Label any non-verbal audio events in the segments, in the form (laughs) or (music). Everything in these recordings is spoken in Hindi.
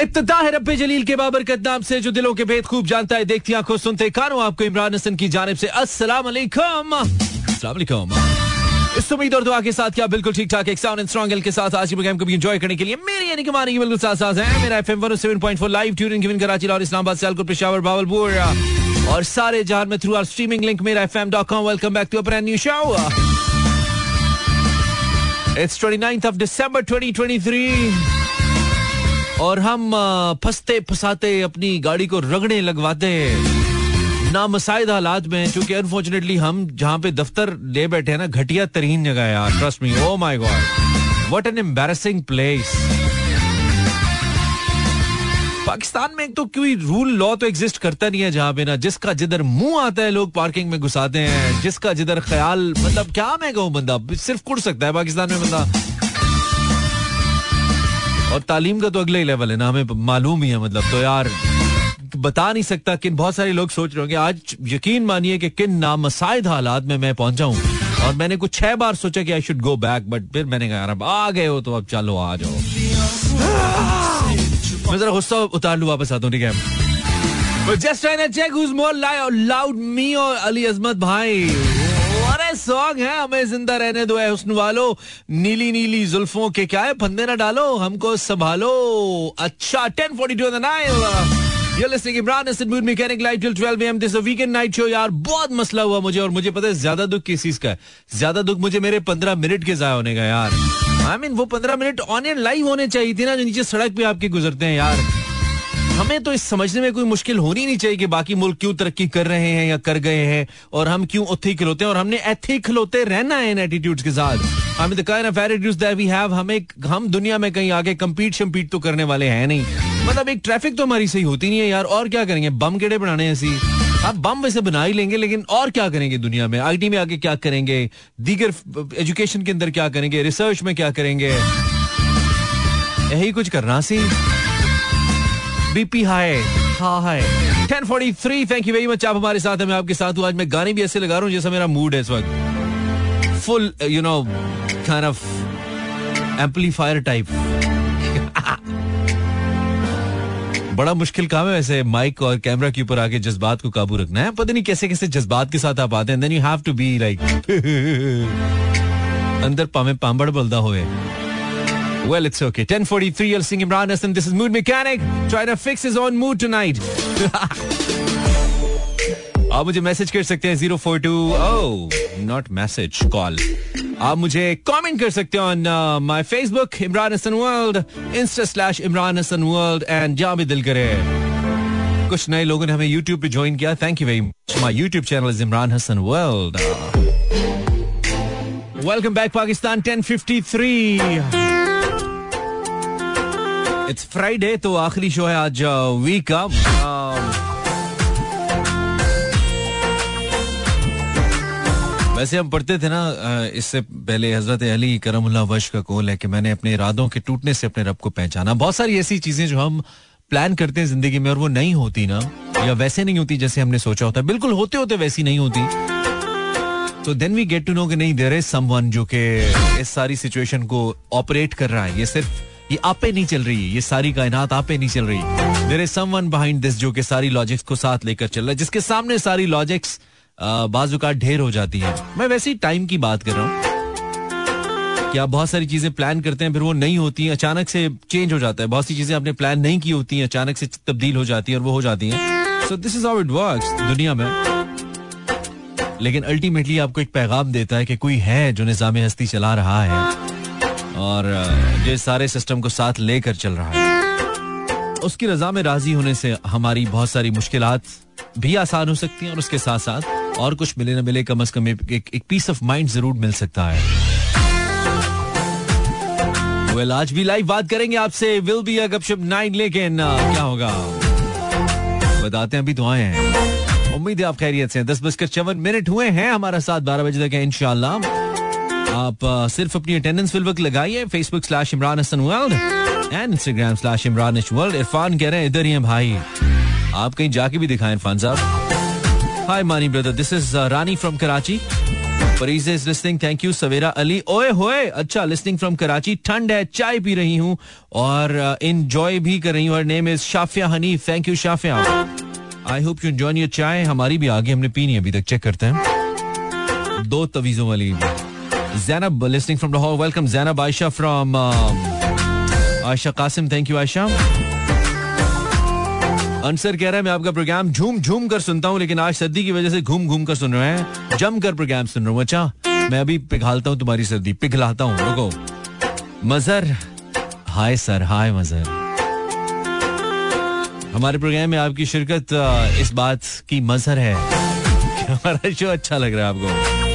इब्तदा है रब्बे जलील के बाबरकत नाम से, जो दिलों के भेद खूब जानता है, देखती आँखों सुनते कानों, आपको इमरान हसन की जानब से अस्सलाम वालेकुम अस्सलाम इस उम्मीद और दुआ के साथ क्या बिल्कुल ठीक ठाक, एक साउंड स्ट्रॉन्ग के साथ आज प्रोग्राम को भी एंजॉय करने के लिए मेरी यानी कि मानी की बिल्कुल साथ साथ है। Mera FM 107.4 live tuning given Karachi और इस्लामाबाद, सियालकोट, पेशावर भावलपुर और सारे जहाँ में थ्रू आवर स्ट्रीमिंग लिंक मेरा एफएम.com welcome back to a brand new show it's 29th of December 2023 और हम फंसते फंसाते अपनी गाड़ी को रगड़े लगवाते नामसाइद हालात में चूँकि अनफॉर्चुनेटली हम जहाँ पे दफ्तर ले बैठे हैं ना, घटिया तरीन जगह है यार trust me oh my god what an embarrassing place Pakistan में एक तो कोई रूल लॉ तो एग्जिस्ट करता नहीं है जहाँ पे ना, जिसका जिधर मुँह आता है, लोग पार्किंग में घुसाते हैं, जिसका जिधर ख्याल मतलब क्या मैं कहूँ बंदा, सिर्फ़ कुड़ सकता है पाकिस्तान में बंदा। और तालीम का तो अगले ही लेवल है ना, हमें मालूम ही है मतलब। तो यार, बता नहीं सकता कि बहुत सारे लोग सोच रहे होंगे, आज यकीन मानिए कि किन नामसाइद हालात में मैं पहुँचा हूँ। और मैंने कुछ छह बार सोचा कि I should go back but फिर मैंने कहा अब आ गए हो तो अब चलो, आ जाओ। मैं जरा गुस्सा उतार लू, वापस आता हूँ, ठीक है? Just check more loud me और अली अजमत भाई। सॉन्ग है हमें ज़िंदा रहने दो है हुस्न वालो। नीली नीली जुल्फों के क्या है? फंदे ना डालो हमको संभालो। अच्छा 10:42 on the night You're listening Imran Hassan Mood Mechanic Live till 12 am. This is a weekend night show यार। बहुत मसला हुआ मुझे और मुझे पता है ज़्यादा दुख किस चीज़ का है। ज़्यादा दुख मुझे मेरे 15 मिनट के जाया होने का यार। आई I मीन mean, वो 15 मिनट ऑन एंड लाइव होने चाहिए थी ना जो नीचे सड़क पे आपके गुजरते हैं यार। हमें तो इस समझने में कोई मुश्किल होनी नहीं चाहिए कि बाकी मुल्क क्यों तरक्की कर रहे हैं या कर गए हैं और हम क्यों उत्थे खिलोते हैं और हमने ऐथे खिलोते रहना है इन एटीट्यूड्स के साथ। हमें हमें हम दुनिया में कहीं आगे कंपीट शम्पीट तो करने वाले हैं नहीं। मतलब एक ट्रैफ़िक तो हमारी सही होती नहीं है यार, और क्या करेंगे? बम केड़े बनाने ऐसी। आप बम वैसे बना ही लेंगे, लेकिन और क्या करेंगे दुनिया में? आईटी में आगे क्या करेंगे? दीगर एजुकेशन के अंदर क्या करेंगे? रिसर्च में क्या करेंगे? यही कुछ करना सी। बीपी हाई हाँ hi. 1043 thank you very much आप हमारे साथ हैं, मैं आपके साथ हूँ। आज मैं गाने भी ऐसे लगा रहा हूँ जैसा मेरा मूड है इस वक्त। Full you know kind of amplifier type बड़ा मुश्किल काम है वैसे माइक और कैमरा के ऊपर आके जज्बात को काबू रखना है। पता नहीं कैसे कैसे जज्बात के साथ आप आते हैं। Then you have to be like अंदर पामे पांबड़ बलदा होए। Well, it's okay. 1043, you'll sing Imran Hassan. This is Mood Mechanic. Trying to fix his own mood tonight. (laughs) आप मुझे मैसेज कर सकते हैं zero four two oh not message call आप मुझे कमेंट कर सकते हैं on my Facebook Imran Hasan World insta slash Imran Hasan World and जहाँ भी दिल करे कुछ नए लोगों ने हमें यूट्यूब पे ज्वाइन किया thank you very much my YouTube channel is Imran Hasan World welcome back Pakistan 1053 it's Friday तो आखिरी शो है आज वीक का वैसे हम पढ़ते थे ना इससे पहले हज़रत अली करमुल्ला वश का कौल है कि मैंने अपने इरादों के टूटने से अपने रब को पहचाना। बहुत सारी ऐसी चीज़ें जो हम प्लान करते हैं ज़िंदगी में, और वो नहीं होती ना, या वैसे नहीं होती जैसे हमने सोचा होता। बिल्कुल होते होते वैसी नहीं होती। तो then we get to know कि नहीं देर इज़ समवन जो कि इस सारी सिचुएशन को ऑपरेट कर रहा है। ये सिर्फ़ ये आपे नहीं चल रही ये सारी कायनात आपे नहीं चल रही। There is someone behind this जो कि सारी लॉजिक्स को साथ लेकर चल रहा है, जिसके सामने सारी लॉजिक्स बाजुका ढेर हो जाती है। मैं वैसे ही टाइम की बात कर रहा हूँ। कि आप बहुत सारी चीज़ें प्लान करते हैं, फिर वो नहीं होती हैं, अचानक से चेंज हो जाता है। बहुत सी चीज़ें आपने प्लान नहीं की होती हैं, अचानक से तब्दील हो जाती हैं और वो हो जाती हैं। So this is how it works दुनिया में। लेकिन अल्टीमेटली आपको एक पैगाम देता है कि कोई है जो निज़ाम हस्ती चला रहा है। और जो सारे सिस्टम को साथ लेकर चल रहा है। उसकी रजा में राज़ी होने से हमारी बहुत सारी मुश्किल भी आसान हो सकती हैं और उसके साथ साथ और कुछ मिले ना मिले कम अज कम एक, पीस ऑफ़ माइंड ज़रूर मिल सकता है। Well, आज भी लाइव बात करेंगे आपसे। विल बी गपशप नाइन लेकिन क्या होगा? बताते हैं अभी तो आए हैं। उम्मीद है आप खैरियत से दस बजकर चौवन मिनट हुए हैं हमारा साथ बारह बजे तक है इनशाला आप सिर्फ़ अपनी अटेंडेंस फिल वक्त लगाइए। Facebook slash Imran Hasan World and Instagram slash Imran World Irfan कह रहे हैं इधर ही हैं भाई। आप कहीं जाके भी दिखाएँ इरफान साहब. Hi Maani brother this is Rani from Karachi Fareez is listening thank you Savera Ali ओए होए अच्छा लिस्निंग फ्रॉम कराची ठंड है चाय पी रही हूँ और इंजॉय uh, भी कर रही हूँ। Name is Shafia Hanif thank you Shafia I hope you enjoy your chai हमारी भी आगे हमने पीनी अभी तक चेक करते हैं। दो तवीजों वाली। Zainab listening from Lahore welcome Zainab Ayesha from Ayesha Qasim thank you Ayesha Ansar कह रहा है मैं आपका प्रोग्राम झूम झूम कर सुनता हूँ, लेकिन आज सर्दी की वजह से घूम घूम कर सुन रहे हैं। जम कर प्रोग्राम सुन रहा हूँ। अच्छा मैं अभी पिघालता हूँ तुम्हारी सर्दी। पिघलाता हूँ, रुको। मजर। हाय सर, हाय मजर। हमारे प्रोग्राम में आपकी शिरकत इस बात की मजहर है। (laughs) हमारा शो अच्छा लग रहा है आपको।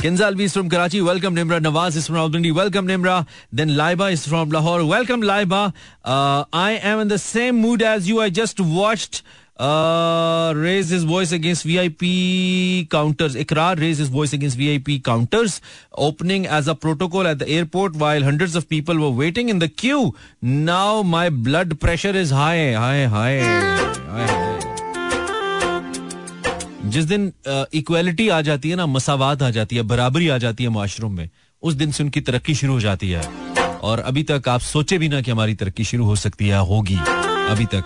Kinzal is from Karachi. Welcome, Nimra. Nawaz is from Albany. Welcome, Nimra. Then Laiba is from Lahore. Welcome, Laiba. Uh, I am in the same mood as you. I just watched uh, raise his voice against VIP counters. Ikrar raised his voice against VIP counters, opening as a protocol at the airport while hundreds of people were waiting in the queue. Now my blood pressure is high, high, high, high. high. जिस दिन इक्वालिटी आ जाती है ना, मसावत आ जाती है, बराबरी आ जाती है माशरों में, उस दिन से उनकी तरक्की शुरू हो जाती है। और अभी तक आप सोचे भी ना कि हमारी तरक्की शुरू हो सकती है होगी, अभी तक।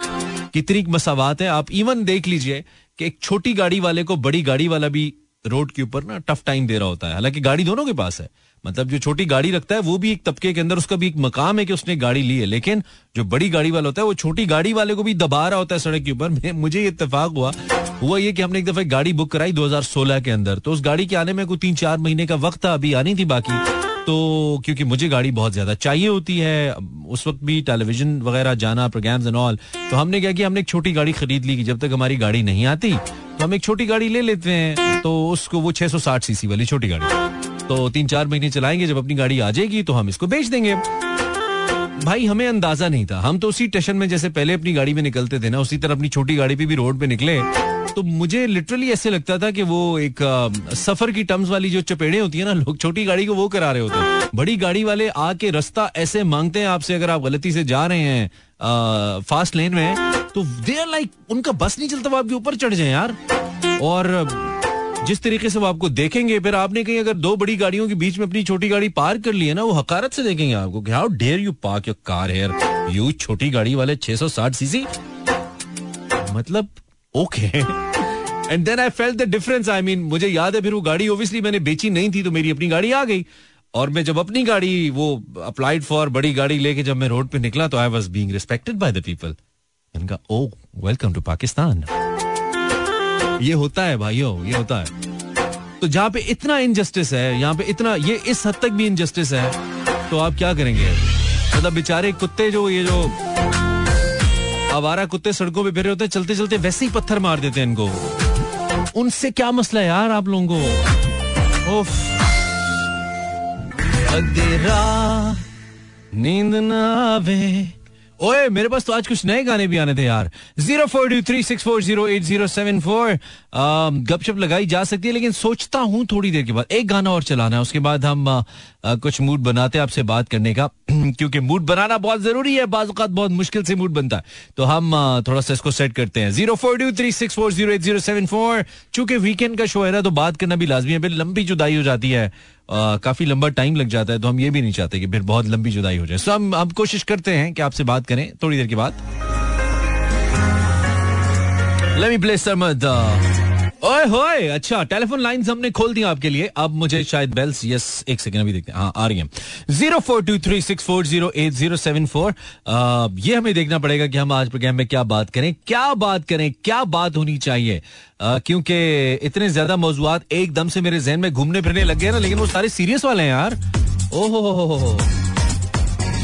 कितनी मसावत है, आप इवन देख लीजिए कि एक छोटी गाड़ी वाले को बड़ी गाड़ी वाला भी रोड के ऊपर ना टफ टाइम दे रहा होता है। हालाँकि गाड़ी दोनों के पास है मतलब जो छोटी गाड़ी रखता है, वो भी एक तबके के अंदर, उसका भी एक मकाम है कि उसने गाड़ी ली है। लेकिन जो बड़ी गाड़ी वाला होता है, वो छोटी गाड़ी वाले को भी दबा रहा होता है सड़क के ऊपर। (laughs) मुझे इतफाक हुआ हुआ ये कि हमने एक दफ़ा गाड़ी बुक कराई 2016 के अंदर। तो उस गाड़ी के आने में कोई तीन चार महीने का वक्त था, अभी आनी थी बाकी। तो क्योंकि मुझे गाड़ी बहुत ज़्यादा चाहिए होती है, उस वक्त भी टेलीविज़न वगैरह जाना प्रोग्राम्स एंड ऑल तो हमने क्या किया, हमने एक छोटी गाड़ी खरीद ली कि जब तक हमारी गाड़ी नहीं आती तो हम एक छोटी गाड़ी ले लेते हैं। तो उसको वो 660 सीसी वाली छोटी गाड़ी। तो तीन चार महीने चलाएँगे, जब अपनी गाड़ी आ जाएगी तो हम इसको बेच देंगे। भाई, हमें अंदाज़ा नहीं था। हम तो उसी स्टेशन में जैसे पहले अपनी गाड़ी में निकलते थे ना, उसी तरह अपनी छोटी गाड़ी पे भी रोड पे निकले तो मुझे लिटरली ऐसे लगता था कि वो एक आ, सफ़र की टर्म्स वाली जो चपेड़े होती है ना लोग छोटी गाड़ी को वो करा रहे होते हैं। बड़ी गाड़ी वाले आके रास्ता ऐसे मांगते हैं आपसे अगर आप गलती से जा रहे हैं फास्ट लेन में तो दे आर लाइक उनका बस नहीं चलता वो आपके ऊपर चढ़ जाए यार। और जिस तरीके से वो आपको देखेंगे फिर आपने कहीं अगर दो बड़ी गाड़ियों के बीच में अपनी छोटी गाड़ी पार्क कर ली है ना वो हकारत से देखेंगे आपको how dare you park your car here you छोटी गाड़ी वाले 660 सीसी मतलब okay and then I felt the difference I mean मुझे याद है फिर वो गाड़ी ओब्वियसली मैंने बेची नहीं थी तो मेरी अपनी गाड़ी आ गई। और मैं जब अपनी गाड़ी वो अप्लाइड फॉर बड़ी गाड़ी लेके जब मैं रोड पे निकला तो I was being respected by the people इनका ओ वेलकम टू पाकिस्तान ये होता है भाइयों, ये होता है। तो जहाँ पे इतना इनजस्टिस है, यहाँ पे इतना, ये इस हद तक भी इनजस्टिस है तो आप क्या करेंगे? मतलब बेचारे कुत्ते जो, ये जो आवारा कुत्ते सड़कों पे फिर होते चलते चलते वैसे ही पत्थर मार देते हैं इनको। उनसे क्या मसला है यार आप लोगों को? नींद ना आवे ओए मेरे पास तो आज कुछ नए गाने भी आने थे यार। Zero four two three six four zero eight zero seven four गपशप लगाई जा सकती है लेकिन सोचता हूँ थोड़ी देर के बाद। एक गाना और चलाना है उसके बाद हम आ, आ, कुछ मूड बनाते हैं आपसे बात करने का। (clears throat) क्योंकि मूड बनाना बहुत ज़रूरी है बाजुकात बहुत मुश्किल से मूड बनता है। तो हम आ, थोड़ा सा इसको सेट करते हैं। Zero four two three six four zero eight zero seven four चूँकि वीकेंड का शो है ना तो बात करना भी लाजमी है लंबी जुदाई हो जाती है। काफ़ी लंबा टाइम लग जाता है तो हम ये भी नहीं चाहते कि फिर बहुत लंबी जुदाई हो जाए। सो हम अब कोशिश करते हैं कि आपसे बात करें थोड़ी देर के बाद। Let me play some ओए होए अच्छा टेलीफोन लाइंस हमने खोल दिया आपके लिए। अब मुझे शायद बेल्स यस एक सेकंड अभी देखते हैं। हाँ आ रही हैं। Zero four two three six four zero eight zero seven four ये हमें देखना पड़ेगा कि हम आज प्रोग्राम में क्या बात करें, क्या बात करें, क्या बात होनी चाहिए। क्योंकि इतने ज़्यादा मौजूद एकदम से मेरे जहन में घूमने फिरने लग गए ना, लेकिन वो सारे सीरियस वाले हैं यार। ओहो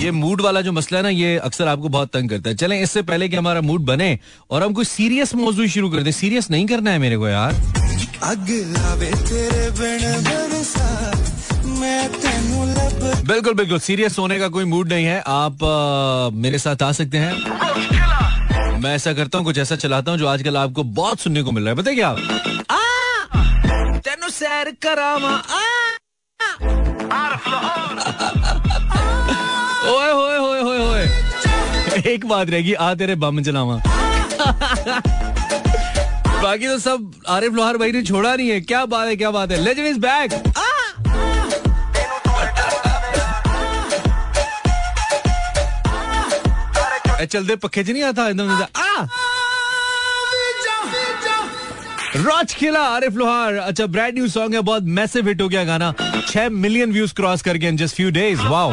ये मूड वाला जो मसला है ना ये अक्सर आपको बहुत तंग करता है। चले इससे पहले कि हमारा मूड बने और हम कोई सीरियस मौजूद शुरू कर दे। सीरियस नहीं करना है मेरे को यार। बिल्कुल बिल्कुल। सीरियस होने का कोई मूड नहीं है। आप आ, मेरे साथ आ सकते हैं। मैं ऐसा करता हूँ कुछ ऐसा चलाता हूँ जो आजकल आपको बहुत सुनने को मिल रहा है। बताए क्या? तेन सैर करावा। (laughs) ओए होए होए होए होए एक बात रहेगी, आ तेरे बम चलावा बाकी तो सब आरिफ लोहार भाई ने छोड़ा नहीं है। क्या बात है, क्या बात है। लेजेंड इज़ बैक चलते पखे च नहीं आता? एकदम आ! रॉच खिला आरिफ लोहार। अच्छा ब्रांड न्यू सॉन्ग है, बहुत मैसिव हिट हो गया गाना। छह मिलियन व्यूज़ क्रॉस करके in just few days wow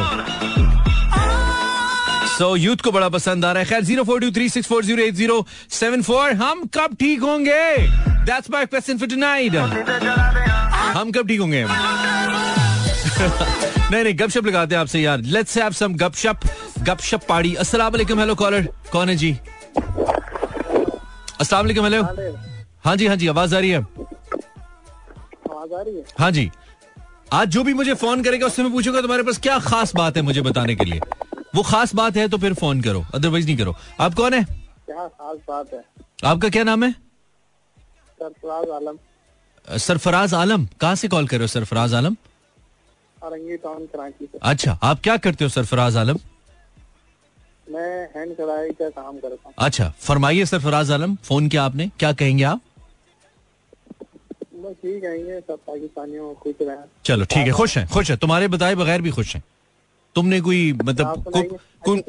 so youth को बड़ा पसंद आ रहा है। खैर zero four two three six four zero eight zero seven four हम कब ठीक होंगे? That's my question for tonight हम कब ठीक होंगे? (laughs) नहीं नहीं गपशप लगाते हैं आपसे यार। लेट्स हैव सम गपशप। गपशप पाड़ी। अस्सलाम वालेकुम हेलो कॉलर कौन है जी? अस्सलाम वालेकुम हेलो हाँ जी हाँ जी आवाज़ आ रही है। आवाज़ आ रही है? हाँ जी। आज जो भी मुझे फ़ोन करेगा उससे मैं पूछूँगा तुम्हारे पास क्या खास बात है मुझे बताने के लिए? वो खास बात है तो फिर फ़ोन करो अदरवाइज़ नहीं करो। आप कौन है? क्या खास बात है? आपका क्या नाम है? सरफराज आलम। सरफराज आलम? कहाँ से कॉल कर रहे हो सरफराज आलम? अच्छा आप क्या करते हो सरफराज आलम? मैं हैंड कढ़ाई का काम करता हूँ। अच्छा फरमाइए सरफराज आलम फ़ोन किया आपने? क्या कहेंगे आप? ठीक कहेंगे सब पाकिस्तानियों खुश रहें। चलो ठीक है खुश हैं खुश है तुम्हारे बताए बगैर भी खुश हैं। तुमने कोई मतलब अच्छा,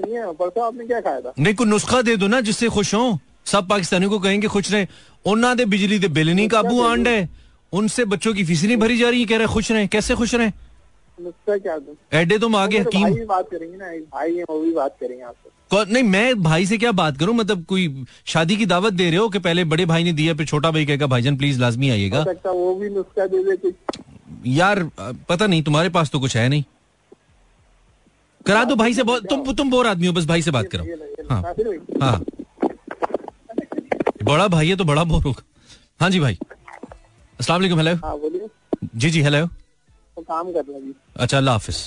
नहीं कोई नुस्खा दे दो ना जिससे खुश हो। सब पाकिस्तानी को कहेंगे खुश रहे। उन्होंने दे बिजली दे बिल नहीं काबू आंड है। उनसे बच्चों की फ़ीस नहीं भरी जा रही है कह रहे खुश रहे। कैसे खुश रहे? नुस्खा क्या दूँ? एडे तुम आगे तो हकीम। भाई बात करेंगे ना भाई है वो भी बात करेंगे आपसे। नहीं मैं भाई से क्या बात करूँ? मतलब कोई शादी की दावत दे रहे हो कि पहले बड़े भाई ने दिया फिर छोटा भाई कहेगा भाईजान प्लीज़ लाजमी आइएगा। वो भी नुस्खा दे दे यार पता नहीं तुम्हारे पास तो कुछ है नहीं। करा दो भाई से बहुत तुम तुम बोर आदमी हो बस भाई से बात करो। हाँ। हाँ बड़ा भाई है तो बड़ा बोर होगा। हाँ जी भाई। अस्सलाम वालेकुम हेलो हाँ बोलिए। जी जी हेलो काम कर रहा जी अच्छा अल्लाह हाफिज।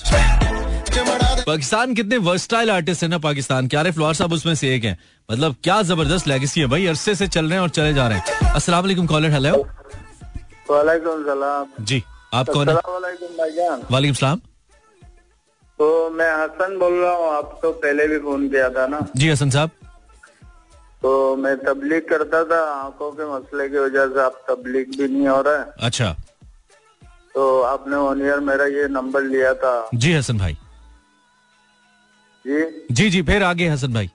पाकिस्तान कितने वर्सटाइल आर्टिस्ट है ना पाकिस्तान के। आरिफ लोहार साहब उसमें से एक हैं। मतलब क्या ज़बरदस्त लेगेसी है भाई। अरसे से चल रहे हैं और चले जा रहे हैं। अस्सलाम वालेकुम कॉलर हेलो वालेकुम सलाम। जी आप कौन है? वालेकुम भाईजान वालेकुम सलाम। तो मैं हसन बोल रहा हूँ आप तो पहले भी फ़ोन किया था ना। जी हसन साहब। तो मैं तबलीग करता था आँखों के मसले की वजह से आप तबलीग भी नहीं हो रहा। है अच्छा। तो आपने वन ईयर मेरा ये नंबर लिया था। जी हसन भाई। जी? जी जी फिर आगे हसन भाई।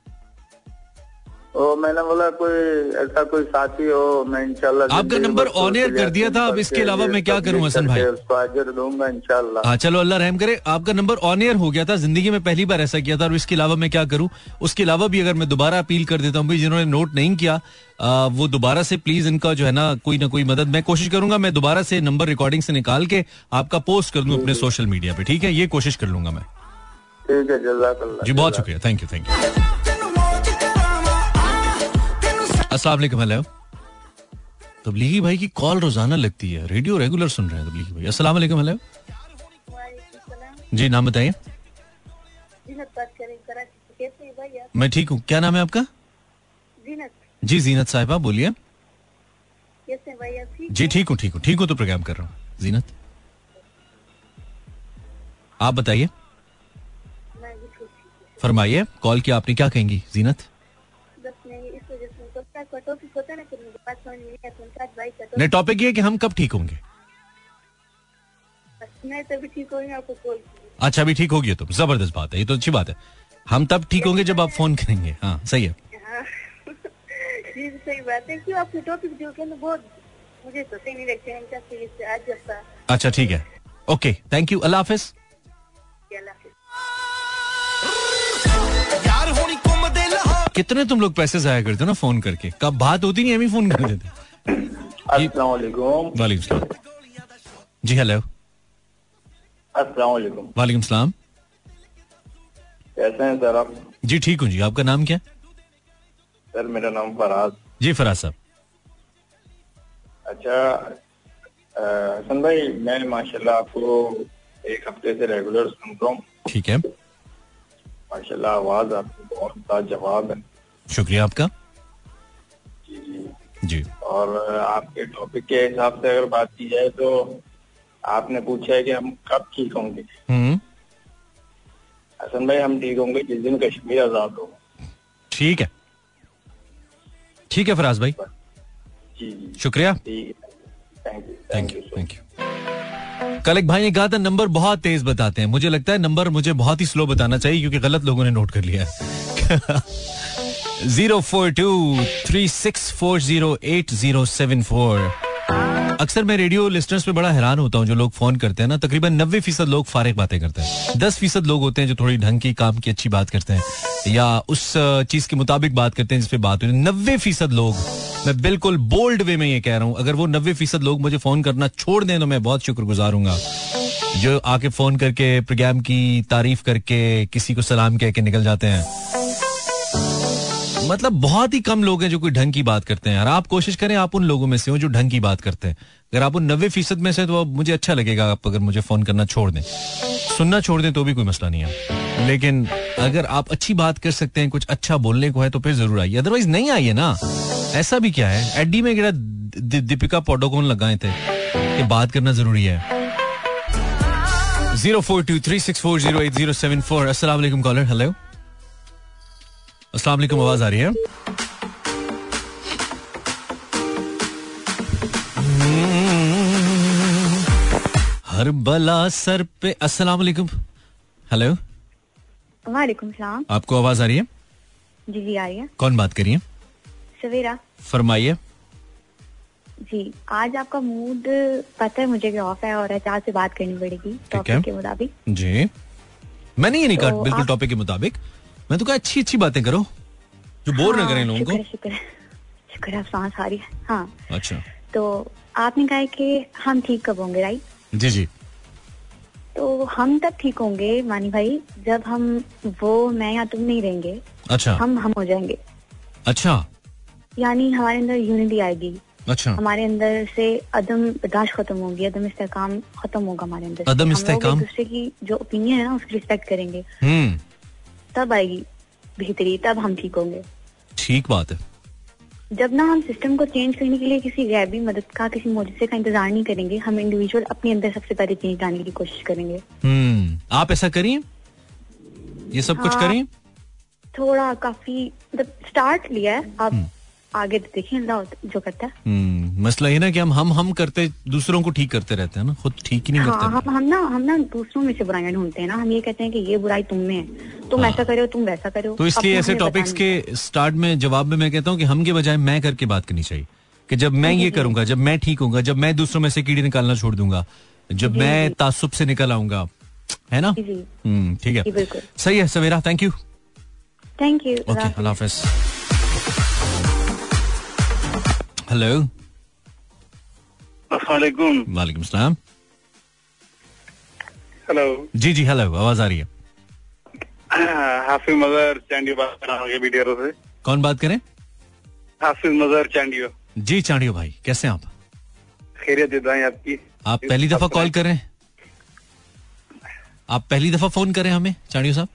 तो मैंने बोला कोई ऐसा कोई साथी हो मैं इंशाल्लाह आपका नंबर air सोच कर दिया था, अब इसके अलावा मैं क्या करूँ हसन भाई? उसको अजर दूँगा इंशाल्लाह. हाँ चलो अल्लाह रहम करे। आपका नंबर ऑन एयर हो गया था ज़िंदगी में पहली बार ऐसा किया था और इसके अलावा मैं क्या करूँ? उसके अलावा भी अगर मैं दोबारा अपील कर देता हूँ भाई जिन्होंने नोट नहीं किया आ, वो दोबारा से प्लीज़ इनका जो है ना कोई ना कोई मदद मैं कोशिश करूँगा मैं दोबारा से नंबर रिकॉर्डिंग से निकाल के आपका पोस्ट कर दूँ अपने सोशल मीडिया पे ठीक है? ये कोशिश कर लूँगा मैं। ठीक है जी बहुत शुक्रिया थैंक यू थैंक यू अस्सलाम वालेकुम हेलो। तबलीगी भाई की कॉल रोज़ाना लगती है। रेडियो रेगुलर सुन रहे हैं तबलीगी भाई। अस्सलाम वालेकुम हेलो। जी नाम बताइए। मैं ठीक हूँ। क्या नाम है आपका? जीनत। जी जीनत साहिबा बोलिए। जी ठीक हूँ ठीक हूँ। ठीक हूँ तो प्रोग्राम कर रहा हूँ। जीनत। आप बताइए। फरमाइए कॉल किया आपने क्या कहेंगी? जीनत। नहीं टॉपिक ये कि हम कब ठीक होंगे? अच्छा अभी ठीक होगी तुम ज़बरदस्त बात है ये तो अच्छी बात है। हम तब ठीक होंगे जब आप फ़ोन करेंगे। हाँ सही है। हाँ सही बात है क्यों आपके टॉपिक जो बहुत मुझे तो सही नहीं लगते हैं? अच्छा ठीक है। ओके थैंक यू अल्लाह हाफिज। कितने तुम लोग पैसे जाया करते हो ना फ़ोन करके? कब बात होती नहीं हम ही फ़ोन कर देते वालेकुम सलाम। जी हेलो। अस्सलाम वालेकुम सलाम। कैसे हैं सर आप? जी ठीक हूँ जी। आपका नाम क्या? सर मेरा नाम फराज। जी फराज साहब। अच्छा हसन भाई मैं माशाल्लाह आपको एक हफ़्ते से रेगुलर सुन रहा हूँ। ठीक है। माशाल्लाह आवाज़ आपकी बहुत लाजवाब है। शुक्रिया आपका। जी। जी। जी और आपके टॉपिक के हिसाब से अगर बात की जाए तो आपने पूछा है कि हम कब ठीक होंगे। हम्म। हसन भाई हम ठीक होंगे जिस दिन कश्मीर आज़ाद हो। ठीक है। ठीक है फराज भाई। जी जी। शुक्रिया। Thank you thank you thank कल एक भाई ने कहा था, नंबर बहुत तेज बताते हैं। मुझे लगता है नंबर मुझे बहुत ही स्लो बताना चाहिए, क्योंकि गलत लोगों ने नोट कर लिया zero four two three six four zero eight zero seven four अक्सर मैं रेडियो लिस्टर्स पे बड़ा हैरान होता हूँ, जो लोग फ़ोन करते हैं ना, तकरीबन नब्बे फ़ीसद लोग फारिग बातें करते हैं। दस फ़ीसद लोग होते हैं जो थोड़ी ढंग की, काम की अच्छी बात करते हैं, या उस चीज़ के मुताबिक बात करते हैं जिसपे बात हुई नब्बे फ़ीसद लोग, मैं बिल्कुल बोल्ड वे में ये कह रहा हूँ, अगर वो नब्बे फ़ीसद लोग मुझे फ़ोन करना छोड़ दें तो मैं बहुत शुक्रगुजार हूँ जो आके फ़ोन करके प्रोग्राम की तारीफ़ करके, किसी को सलाम कह के निकल जाते हैं। मतलब बहुत ही कम लोग हैं जो कोई ढंग की बात करते हैं और आप कोशिश करें आप उन लोगों में से हो जो ढंग की बात करते हैं। अगर आप उन नब्बे फ़ीसद में से तो अब मुझे अच्छा लगेगा आप अगर मुझे फ़ोन करना छोड़ दें। सुनना छोड़ दें तो भी कोई मसला नहीं है। लेकिन अगर आप अच्छी बात कर सकते हैं कुछ अच्छा बोलने को है तो फिर ज़रूर आइए। अदरवाइज़ नहीं आइए ना। ऐसा भी क्या है? एडी में गिरा दीपिका पोडोकोन लगाए थे कि बात करना ज़रूरी है। Zero four two three six four zero eight zero seven four असला कॉलर हेलो अस्सलाम वालेकुम आवाज़ आ रही है हर बला सर पे अस्सलाम वालेकुम हेलो वालेकुम सलाम। आपको आवाज़ आ रही है? जी जी आई है। कौन बात करिए सवेरा। फरमाइए। जी आज आपका मूड पता है मुझे कि ऑफ़ है और एचआर से बात करनी पड़ेगी टॉपिक के मुताबिक। जी। मैंने ये नहीं कहा तो बिल्कुल टॉपिक के मुताबिक। मैं तो कहा अच्छी अच्छी बातें करो। जो बोर हाँ, ना करें लोगों को। शुक्र शुक्र। आप सांस आ रही है। हाँ अच्छा। तो आपने कहा है कि हम ठीक कब होंगे राइट जी जी। तो हम तब ठीक होंगे मानी भाई जब हम वो मैं या तुम नहीं रहेंगे। अच्छा। हम हम हो जाएँगे। अच्छा। यानी हमारे अंदर यूनिटी आएगी। अच्छा। हमारे अंदर से अदम बर्दाश्त खत्म होगी अदम इस्तेकाम खत्म होगा हमारे अंदर अदम इस्तेकाम? दूसरे की जो ओपिनियन है ना उसकी रिस्पेक्ट करेंगे। हम्म तब आएगी बेहतरी तब हम ठीक होंगे। ठीक बात है। जब ना हम सिस्टम को चेंज करने के लिए किसी गैबी मदद का किसी मुआवजे का इंतज़ार नहीं करेंगे हम इंडिविजुअल अपने अंदर सबसे पहले चेंज लाने की कोशिश करेंगे। हम्म आप ऐसा करिए ये सब हाँ, कुछ करें? थोड़ा काफ़ी मतलब स्टार्ट लिया है अब आगे तो देखिए अल्लाह जो करता है। हम्म मसला ये ना कि हम हम हम करते दूसरों को ठीक करते रहते हैं ना खुद ठीक ही नहीं हाँ करते। हम हम ना हम ना दूसरों में से बुराइयाँ ढूंढते हैं ना। हम ये कहते हैं कि ये बुराई तुम में है। तुम हाँ, ऐसा करो तुम वैसा करो। तो इसलिए ऐसे टॉपिक्स के स्टार्ट में जवाब में मैं कहता हूँ कि हम के बजाय मैं करके बात करनी चाहिए। कि जब मैं ये करूँगा जब मैं ठीक होऊँगा जब मैं दूसरों में से कीड़े निकालना छोड़ दूँगा जब मैं तासुब से निकल आऊँगा है ना। हम्म ठीक है। सही है Savera thank you thank you okay अल्लाह हाफिज। हेलो वालेकुम वालेकुम सलाम हेलो जी जी हेलो आवाज़ आ रही है। हाफिज मजहर चांडियो बात कर हूँ से। कौन बात करें? हाफिज मजहर चांडियो जी चाणियो भाई कैसे हैं आप? खैरियत दुआएँ आपकी। आप पहली दफ़ा कॉल कर रहे हैं आप पहली दफ़ा फ़ोन करें हमें चाणियो साहब?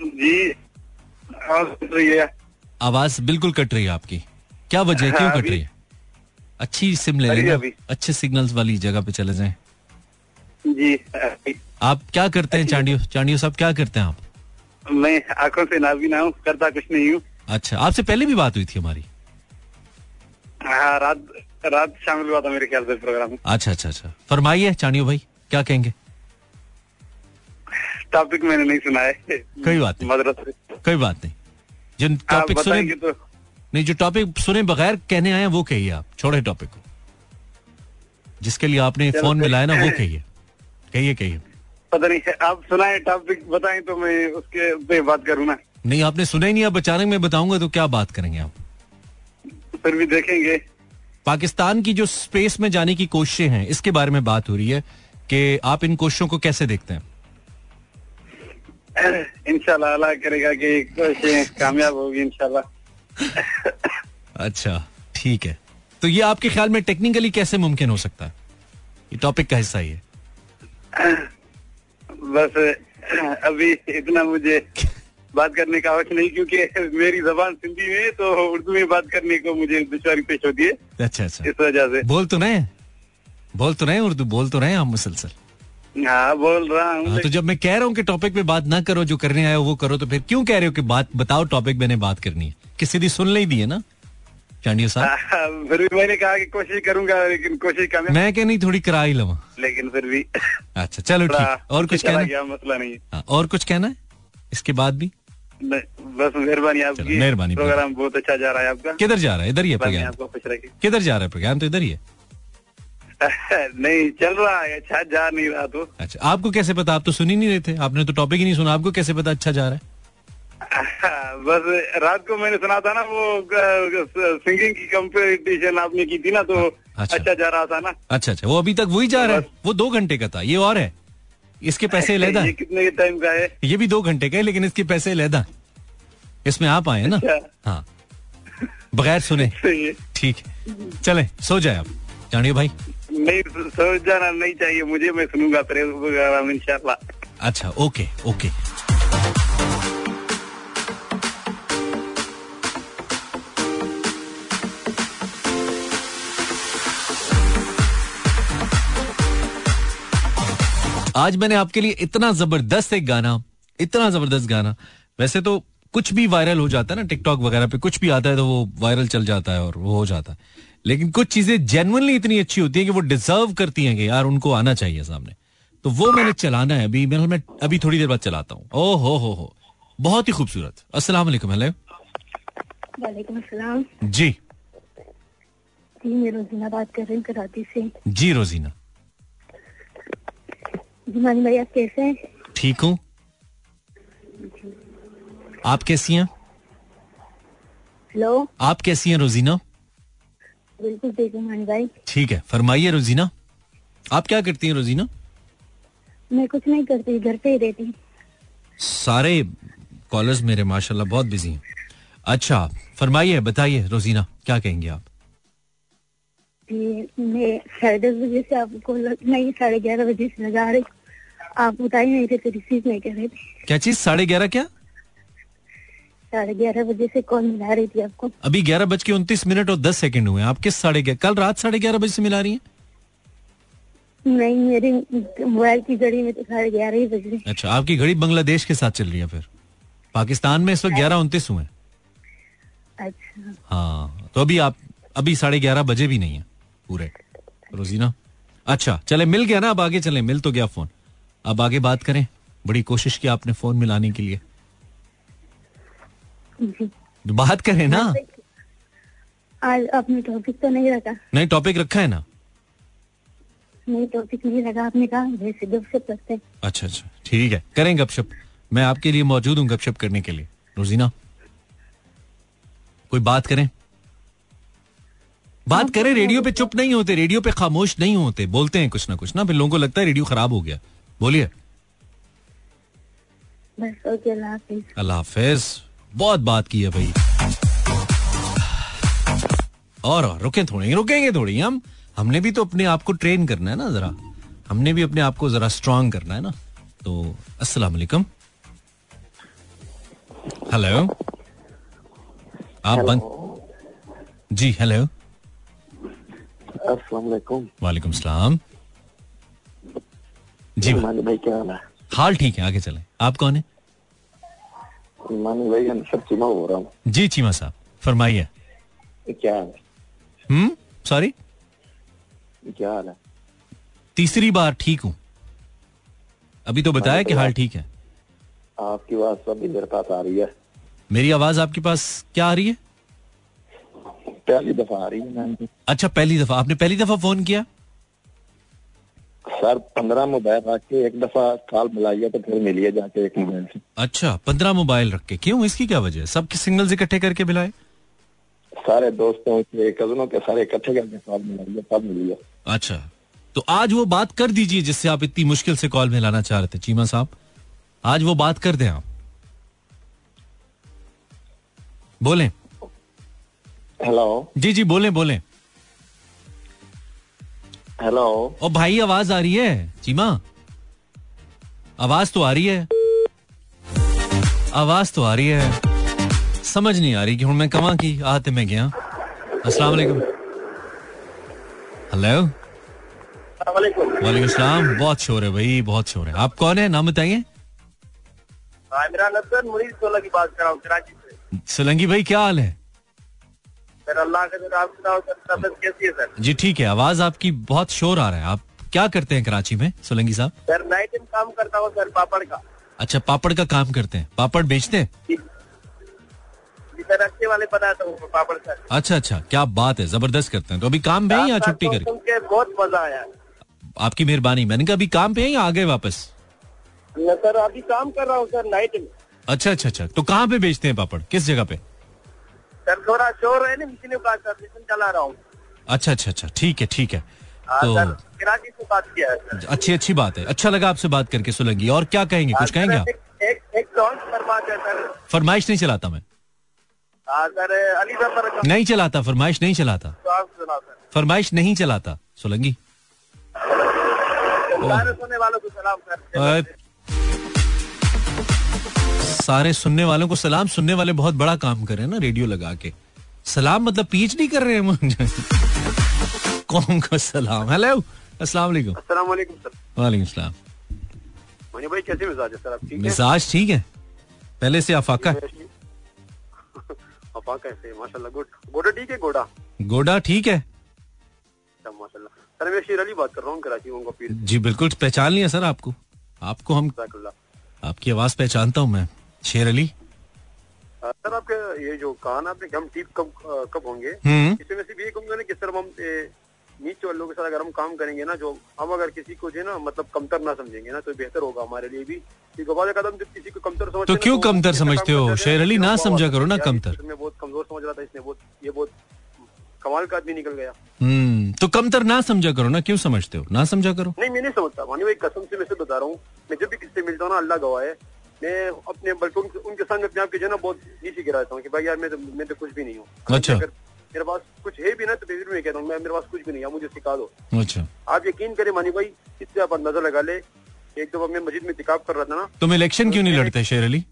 जी आवाज़ कट रही है। आवाज़ बिल्कुल कट रही है आपकी। क्या वजह? है क्यों हाँ, कट रही है? अच्छी सिम ले लेना अच्छे सिग्नल्स वाली जगह पे चले जाएँ। जी आप क्या करते हैं चांडियो? चांडियो साहब क्या करते हैं आप? मैं आँखों से नाजबीना हूँ करता कुछ नहीं हूँ। अच्छा आपसे पहले भी बात हुई थी हमारी। हाँ रात रात शामिल हुआ था मेरे ख्याल से प्रोग्राम। में अच्छा अच्छा अच्छा। फरमाइए चांडियो भाई क्या कहेंगे? टॉपिक मैंने नहीं सुना है। कोई बात नहीं। मदरस कोई बात नहीं। जो आप टॉपिक सुने तो नहीं जो टॉपिक सुने बगैर कहने आए वो कहिए आप। छोड़े टॉपिक को। जिसके लिए आपने फ़ोन। मिलाया ना वो कहिए। कहिए कहिए। पता नहीं आप सुनाए टॉपिक बताएँ तो मैं उसके पे बात करूँ ना। नहीं आपने सुना ही नहीं अब अचानक मैं बताऊँगा तो क्या बात करेंगे आप? फिर भी देखेंगे। पाकिस्तान की जो स्पेस में जाने की कोशिशें हैं इसके बारे में बात हो रही है कि आप इन कोशिशों को कैसे देखते हैं? इंशाल्लाह अल्लाह करेगा कि कोशिशें कामयाब होगी इंशाल्लाह (laughs) अच्छा ठीक है। तो ये आपके ख्याल में टेक्निकली कैसे मुमकिन हो सकता है? ये टॉपिक का हिस्सा ही है (laughs) बस अभी इतना मुझे बात करने का अवश्य नहीं क्योंकि मेरी जबान सिंधी में तो उर्दू में बात करने को मुझे दुश्वारी पेश होती है। अच्छा अच्छा। इस वजह से। बोल तो रहे बोल तो रहे उर्दू बोल तो रहे हम मुसलसल। हाँ बोल रहा हूँ हाँ तो जब मैं कह रहा हूँ कि टॉपिक पे बात ना करो जो करने आए हो वो करो तो फिर क्यों कह रहे हो कि बात बताओ टॉपिक मैंने बात करनी है? कि सीधी सुन नहीं दी है ना चांडियो साहब? हाँ, (laughs) फिर भी मैंने कहा कि कोशिश करूँगा लेकिन कोशिश कम मैं क्या नहीं थोड़ी करा ही लवा। (laughs) लेकिन फिर भी (laughs) अच्छा चलो ठीक और कुछ कहना? गया मसला नहीं है। हाँ, और कुछ कहना है? इसके बाद भी? बस मेहरबानी आपकी। मेहरबानी। प्रोग्राम बहुत अच्छा जा रहा है आपका। किधर जा रहा है? इधर ही है प्रोग्राम। किधर जा रहा है प्रोग्राम? तो इधर ही है। (laughs) नहीं चल रहा है अच्छा जा नहीं रहा तो। अच्छा आपको कैसे पता? आप तो सुन ही नहीं रहे थे। आपने तो टॉपिक ही नहीं सुना। आपको कैसे पता अच्छा जा रहा है? (laughs) बस रात को मैंने सुना था ना वो सिंगिंग की कंपटीशन आपने की थी ना तो अच्छा। अच्छा जा रहा था ना। अच्छा अच्छा वो अभी तक वही जा रहा है? वो दो घंटे का था ये और है। इसके पैसे (laughs) लहदा ये कितने टाइम का है? ये भी दो घंटे का है लेकिन इसके पैसे लहदा इसमें आप आए ना? अच्छा। हाँ। बगैर सुने। ठीक। चले सो जाए आप। जानिए भाई। नहीं सोच जाना नहीं चाहिए, मुझे मैं सुनूँगा प्रोग्राम इंशाल्लाह। अच्छा ओके ओके। आज मैंने आपके लिए इतना ज़बरदस्त एक गाना, इतना ज़बरदस्त गाना, वैसे तो कुछ भी वायरल हो जाता है ना, टिकटॉक वगैरह पे कुछ भी आता है तो वो वायरल चल जाता है और वो हो जाता है। लेकिन कुछ चीज़ें जेनुअनली इतनी अच्छी होती है कि वो डिजर्व करती हैं कि यार उनको आना चाहिए सामने। तो वो मैंने चलाना है अभी मैं मैं अभी थोड़ी देर बाद चलाता हूँ। ओ हो हो हो। बहुत ही खूबसूरत। अस्सलाम वालेकुम हेलो। वालेकुम जी। जी मैं रोजीना बात कर रही हूँ कराची से। जी रोजीना। जी मान भाई आप कैसे हैं? ठीक हूँ। आप कैसी हैं? हेलो। आप कैसी हैं रोजीना? बिल्कुल ठीक हूँ भाई। ठीक है फरमाइए रोजीना। आप क्या करती हैं रोजीना? मैं कुछ नहीं करती घर पे ही रहती सारे कॉलर्स मेरे माशाल्लाह बहुत बिज़ी हैं। अच्छा फरमाइए बताइए रोजीना क्या कहेंगे आप? मैं साढ़े दस बजे से आपको नहीं साढ़े ग्यारह बजे से लगा रही आप ही नहीं थे तो रिसीव नहीं कर रहे थे क्या चीज़ साढ़े ग्यारह क्या? साढ़े ग्यारह बजे से कॉल मिला रही थी आपको। अभी ग्यारह बज के उनतीस मिनट और दस सेकंड हुए आप किस साढ़े ग्यारह कल रात साढ़े ग्यारह बजे से मिला रही हैं? नहीं मेरी मोबाइल की घड़ी में तो साढ़े ग्यारह ही बज रही अच्छा आपकी घड़ी बांग्लादेश के साथ चल रही है फिर। पाकिस्तान में इस वक्त ग्यारह उनतीस हुए अच्छा। हाँ तो अभी आप अभी साढ़े ग्यारह बजे भी नहीं है पूरे। रोजीना? अच्छा चले मिल गया ना अब आगे चले। मिल तो गया फ़ोन। अब आगे बात करें। बड़ी कोशिश की आपने फ़ोन मिलाने के लिए। जी (laughs) बात करें ना। आज आपने टॉपिक तो नहीं रखा। नहीं टॉपिक रखा है ना? नहीं टॉपिक नहीं लगा आपने कहा गपशप करते अच्छा अच्छा ठीक है। करें गपशप। मैं आपके लिए मौजूद हूँ गपशप करने के लिए। रोजीना कोई बात करें? बात करें रेडियो पे चुप नहीं होते रेडियो पे खामोश नहीं होते बोलते हैं कुछ ना कुछ ना फिर लोगों को लगता है रेडियो खराब हो गया। बोलिए। अल्लाह हाफिज। बहुत बात की है भाई। और और रुके थोड़ी रुकेंगे थोड़ी हम हमने भी तो अपने आप को ट्रेन करना है ना जरा। हमने भी अपने आप को जरा स्ट्रांग करना है ना। तो अस्सलाम वालेकुम। हेलो आप बंद जी हेलो अस्सलाम वालेकुम। वालेकुम सलाम। जी। भाई क्या हाल है? हाल ठीक है आगे चलें। आप कौन है? मानी भाई मैं चीमा हो रहा हूँ। जी चीमा साहब फरमाइए। क्या हाल है? हम्म सॉरी क्या हाल है? तीसरी बार ठीक हूँ। अभी तो बताया कि हाल ठीक है। आपकी आवाज़ तो अभी मेरे पास आ रही है। मेरी आवाज़ आपके पास क्या आ रही है? पहली दफ़ा आ रही है अच्छा पहली दफ़ा। आपने पहली दफ़ा फ़ोन किया? सर पंद्रह मोबाइल रख के एक दफ़ा कॉल मिलाई है तो फिर मिलिए जाके एक मोबाइल से। अच्छा पंद्रह मोबाइल रख के। क्यों? इसकी क्या वजह है? सबके सिग्नल्स इकट्ठे करके मिलाए सारे दोस्तों के कजनों के सारे इकट्ठे करके कॉल मिलाई है तब मिली है अच्छा तो आज वो बात कर दीजिए जिससे आप इतनी मुश्किल से कॉल मिलाना चाह रहे थे। चीमा साहब आज वो बात कर दें आप। बोलें। हेलो। जी जी बोलें बोलें। हेलो ओ भाई आवाज़ आ रही है? चीमा? आवाज़ तो आ रही है। आवाज़ तो आ रही है। समझ नहीं आ रही कि हूँ मैं कमा की आते मैं गया। अस्सलाम वालेकुम। हेलो वालेकुम। सलाम बहुत शोर है भाई बहुत शोर है। आप कौन है? नाम बताइए। हूँ सोलंकी भाई क्या हाल है? सर अल्लाह का सर आप सुनाओ सर तबियत कैसी है सर? जी ठीक है आवाज़ आपकी बहुत शोर आ रहा है। आप क्या करते हैं कराची में सोलंगी साहब? सर नाइट में काम करता हूँ सर पापड़ का। अच्छा पापड़ का काम करते हैं। पापड़ बेचते हैं? सर अच्छे वाले बनाता हूँ पापड़ सर। अच्छा अच्छा क्या बात है ज़बरदस्त करते हैं। तो अभी काम पे हैं या छुट्टी तो करके? बहुत मज़ा आया। आपकी मेहरबानी। मैंने कहा अभी काम पे हैं या आ गए वापस? सर अभी काम कर रहा हूँ सर नाइट में। अच्छा अच्छा अच्छा तो कहाँ पे बेचते हैं पापड़? किस जगह पे? सर थोड़ा शोर है ना मिशन का सर मिशन चला रहा हूँ। अच्छा अच्छा अच्छा ठीक है ठीक है। हाँ तो कराची से बात किया है अच्छी अच्छी बात है। अच्छा लगा आपसे बात करके सोलंगी। और क्या कहेंगे? कुछ हाँ, कहेंगे आप? एक एक सॉन्ग फरमाते सर। फरमाइश नहीं चलाता मैं। हाँ सर अली ज़फ़र नहीं चलाता फरमाइश नहीं चलाता। सर। फरमाइश नहीं चलाता सुलंगी। सुनने वालों को सलाम सर। सारे सुनने वालों को सलाम सुनने वाले बहुत बड़ा काम कर रहे हैं ना रेडियो लगा के। सलाम मतलब पीएचडी कर रहे हैं मुझे कौन को सलाम। हेलो अस्सलाम वालेकुम। अस्सलाम वालेकुम सर। वालेकुम सलाम। मनी भाई कैसे मिजाज है सर? आप ठीक है? मिजाज ठीक है। पहले से आफाका है? कैसे माशाल्लाह। गुड गोडा ठीक है गोडा? गोडा ठीक है। अच्छा माशाल्लाह। सर मैं शेर अली बात कर रहा हूँ कराची जी बिल्कुल। पहचान लिया सर आपको? आपको हम आपकी आवाज़ पहचानता हूँ मैं। शेर अली? सर आपके ये जो कहा ना आपने कि हम टीप कब कब होंगे? हम्म। इसमें मैं सिर्फ़ ये कहूँगा ना कि सर हम नीचे वालों के साथ अगर हम काम करेंगे ना जो हम अगर किसी को जो ना मतलब कमतर ना समझेंगे ना तो बेहतर होगा हमारे लिए भी। कदम जब किसी को कमतर समझते तो क्यों कमतर समझते हो? शेर अली, ना समझा करो ना कमतर। इसमें बहुत कमज़ोर समझ रहा था इसने बहुत ये बहुत कमाल का आदमी निकल गया। हम्म तो कमतर ना समझा करो ना क्यों समझते हो? ना समझा करो। नहीं मैं नहीं समझता मानी भाई कसम से मैं बता रहा हूँ मैं जब भी किससे मिलता हूँ ना अल्लाह गवाह है मैं अपने बल्कि उनके, उनके सामने अपने आप के जो है ना बहुत नीचे गिराता हूँ कि भाई यार मैं तो मैं तो कुछ भी नहीं हूँ। अच्छा। अगर मेरे पास कुछ है भी ना तो मैं कहता हूँ मैं मेरे पास कुछ भी नहीं है मुझे सिखा दो। अच्छा। आप यकीन करें मानी भाई इससे आप अंदाज़ा लगा ले एक दफ़ा मैं मस्जिद में तिकाब कर रहा था ना। तुम इलेक्शन क्यों नहीं लड़ते शेर अली?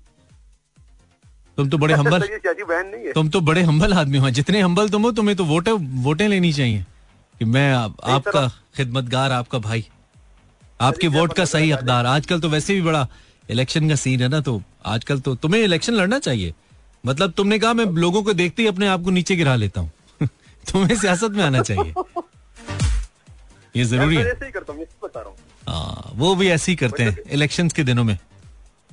तुम तो बड़े हम्बल सर, बहन नहीं है। तुम तो बड़े हम्बल आदमी हो जितने हम्बल तुम हो तुम्हें तो वोटे वोटें लेनी चाहिए। कि मैं आप, आपका खिदमतगार आपका भाई आपके वोट का सही हकदार आजकल तो वैसे भी बड़ा इलेक्शन का सीन है ना तो आजकल तो तुम्हें इलेक्शन लड़ना चाहिए। मतलब तुमने कहा मैं लोगों को देखते ही अपने आप को नीचे गिरा लेता हूँ। (laughs) तुम्हें सियासत में आना चाहिए। ये ज़रूरी है। ऐसे ही वो भी ऐसे ही करते हैं इलेक्शंस के दिनों में।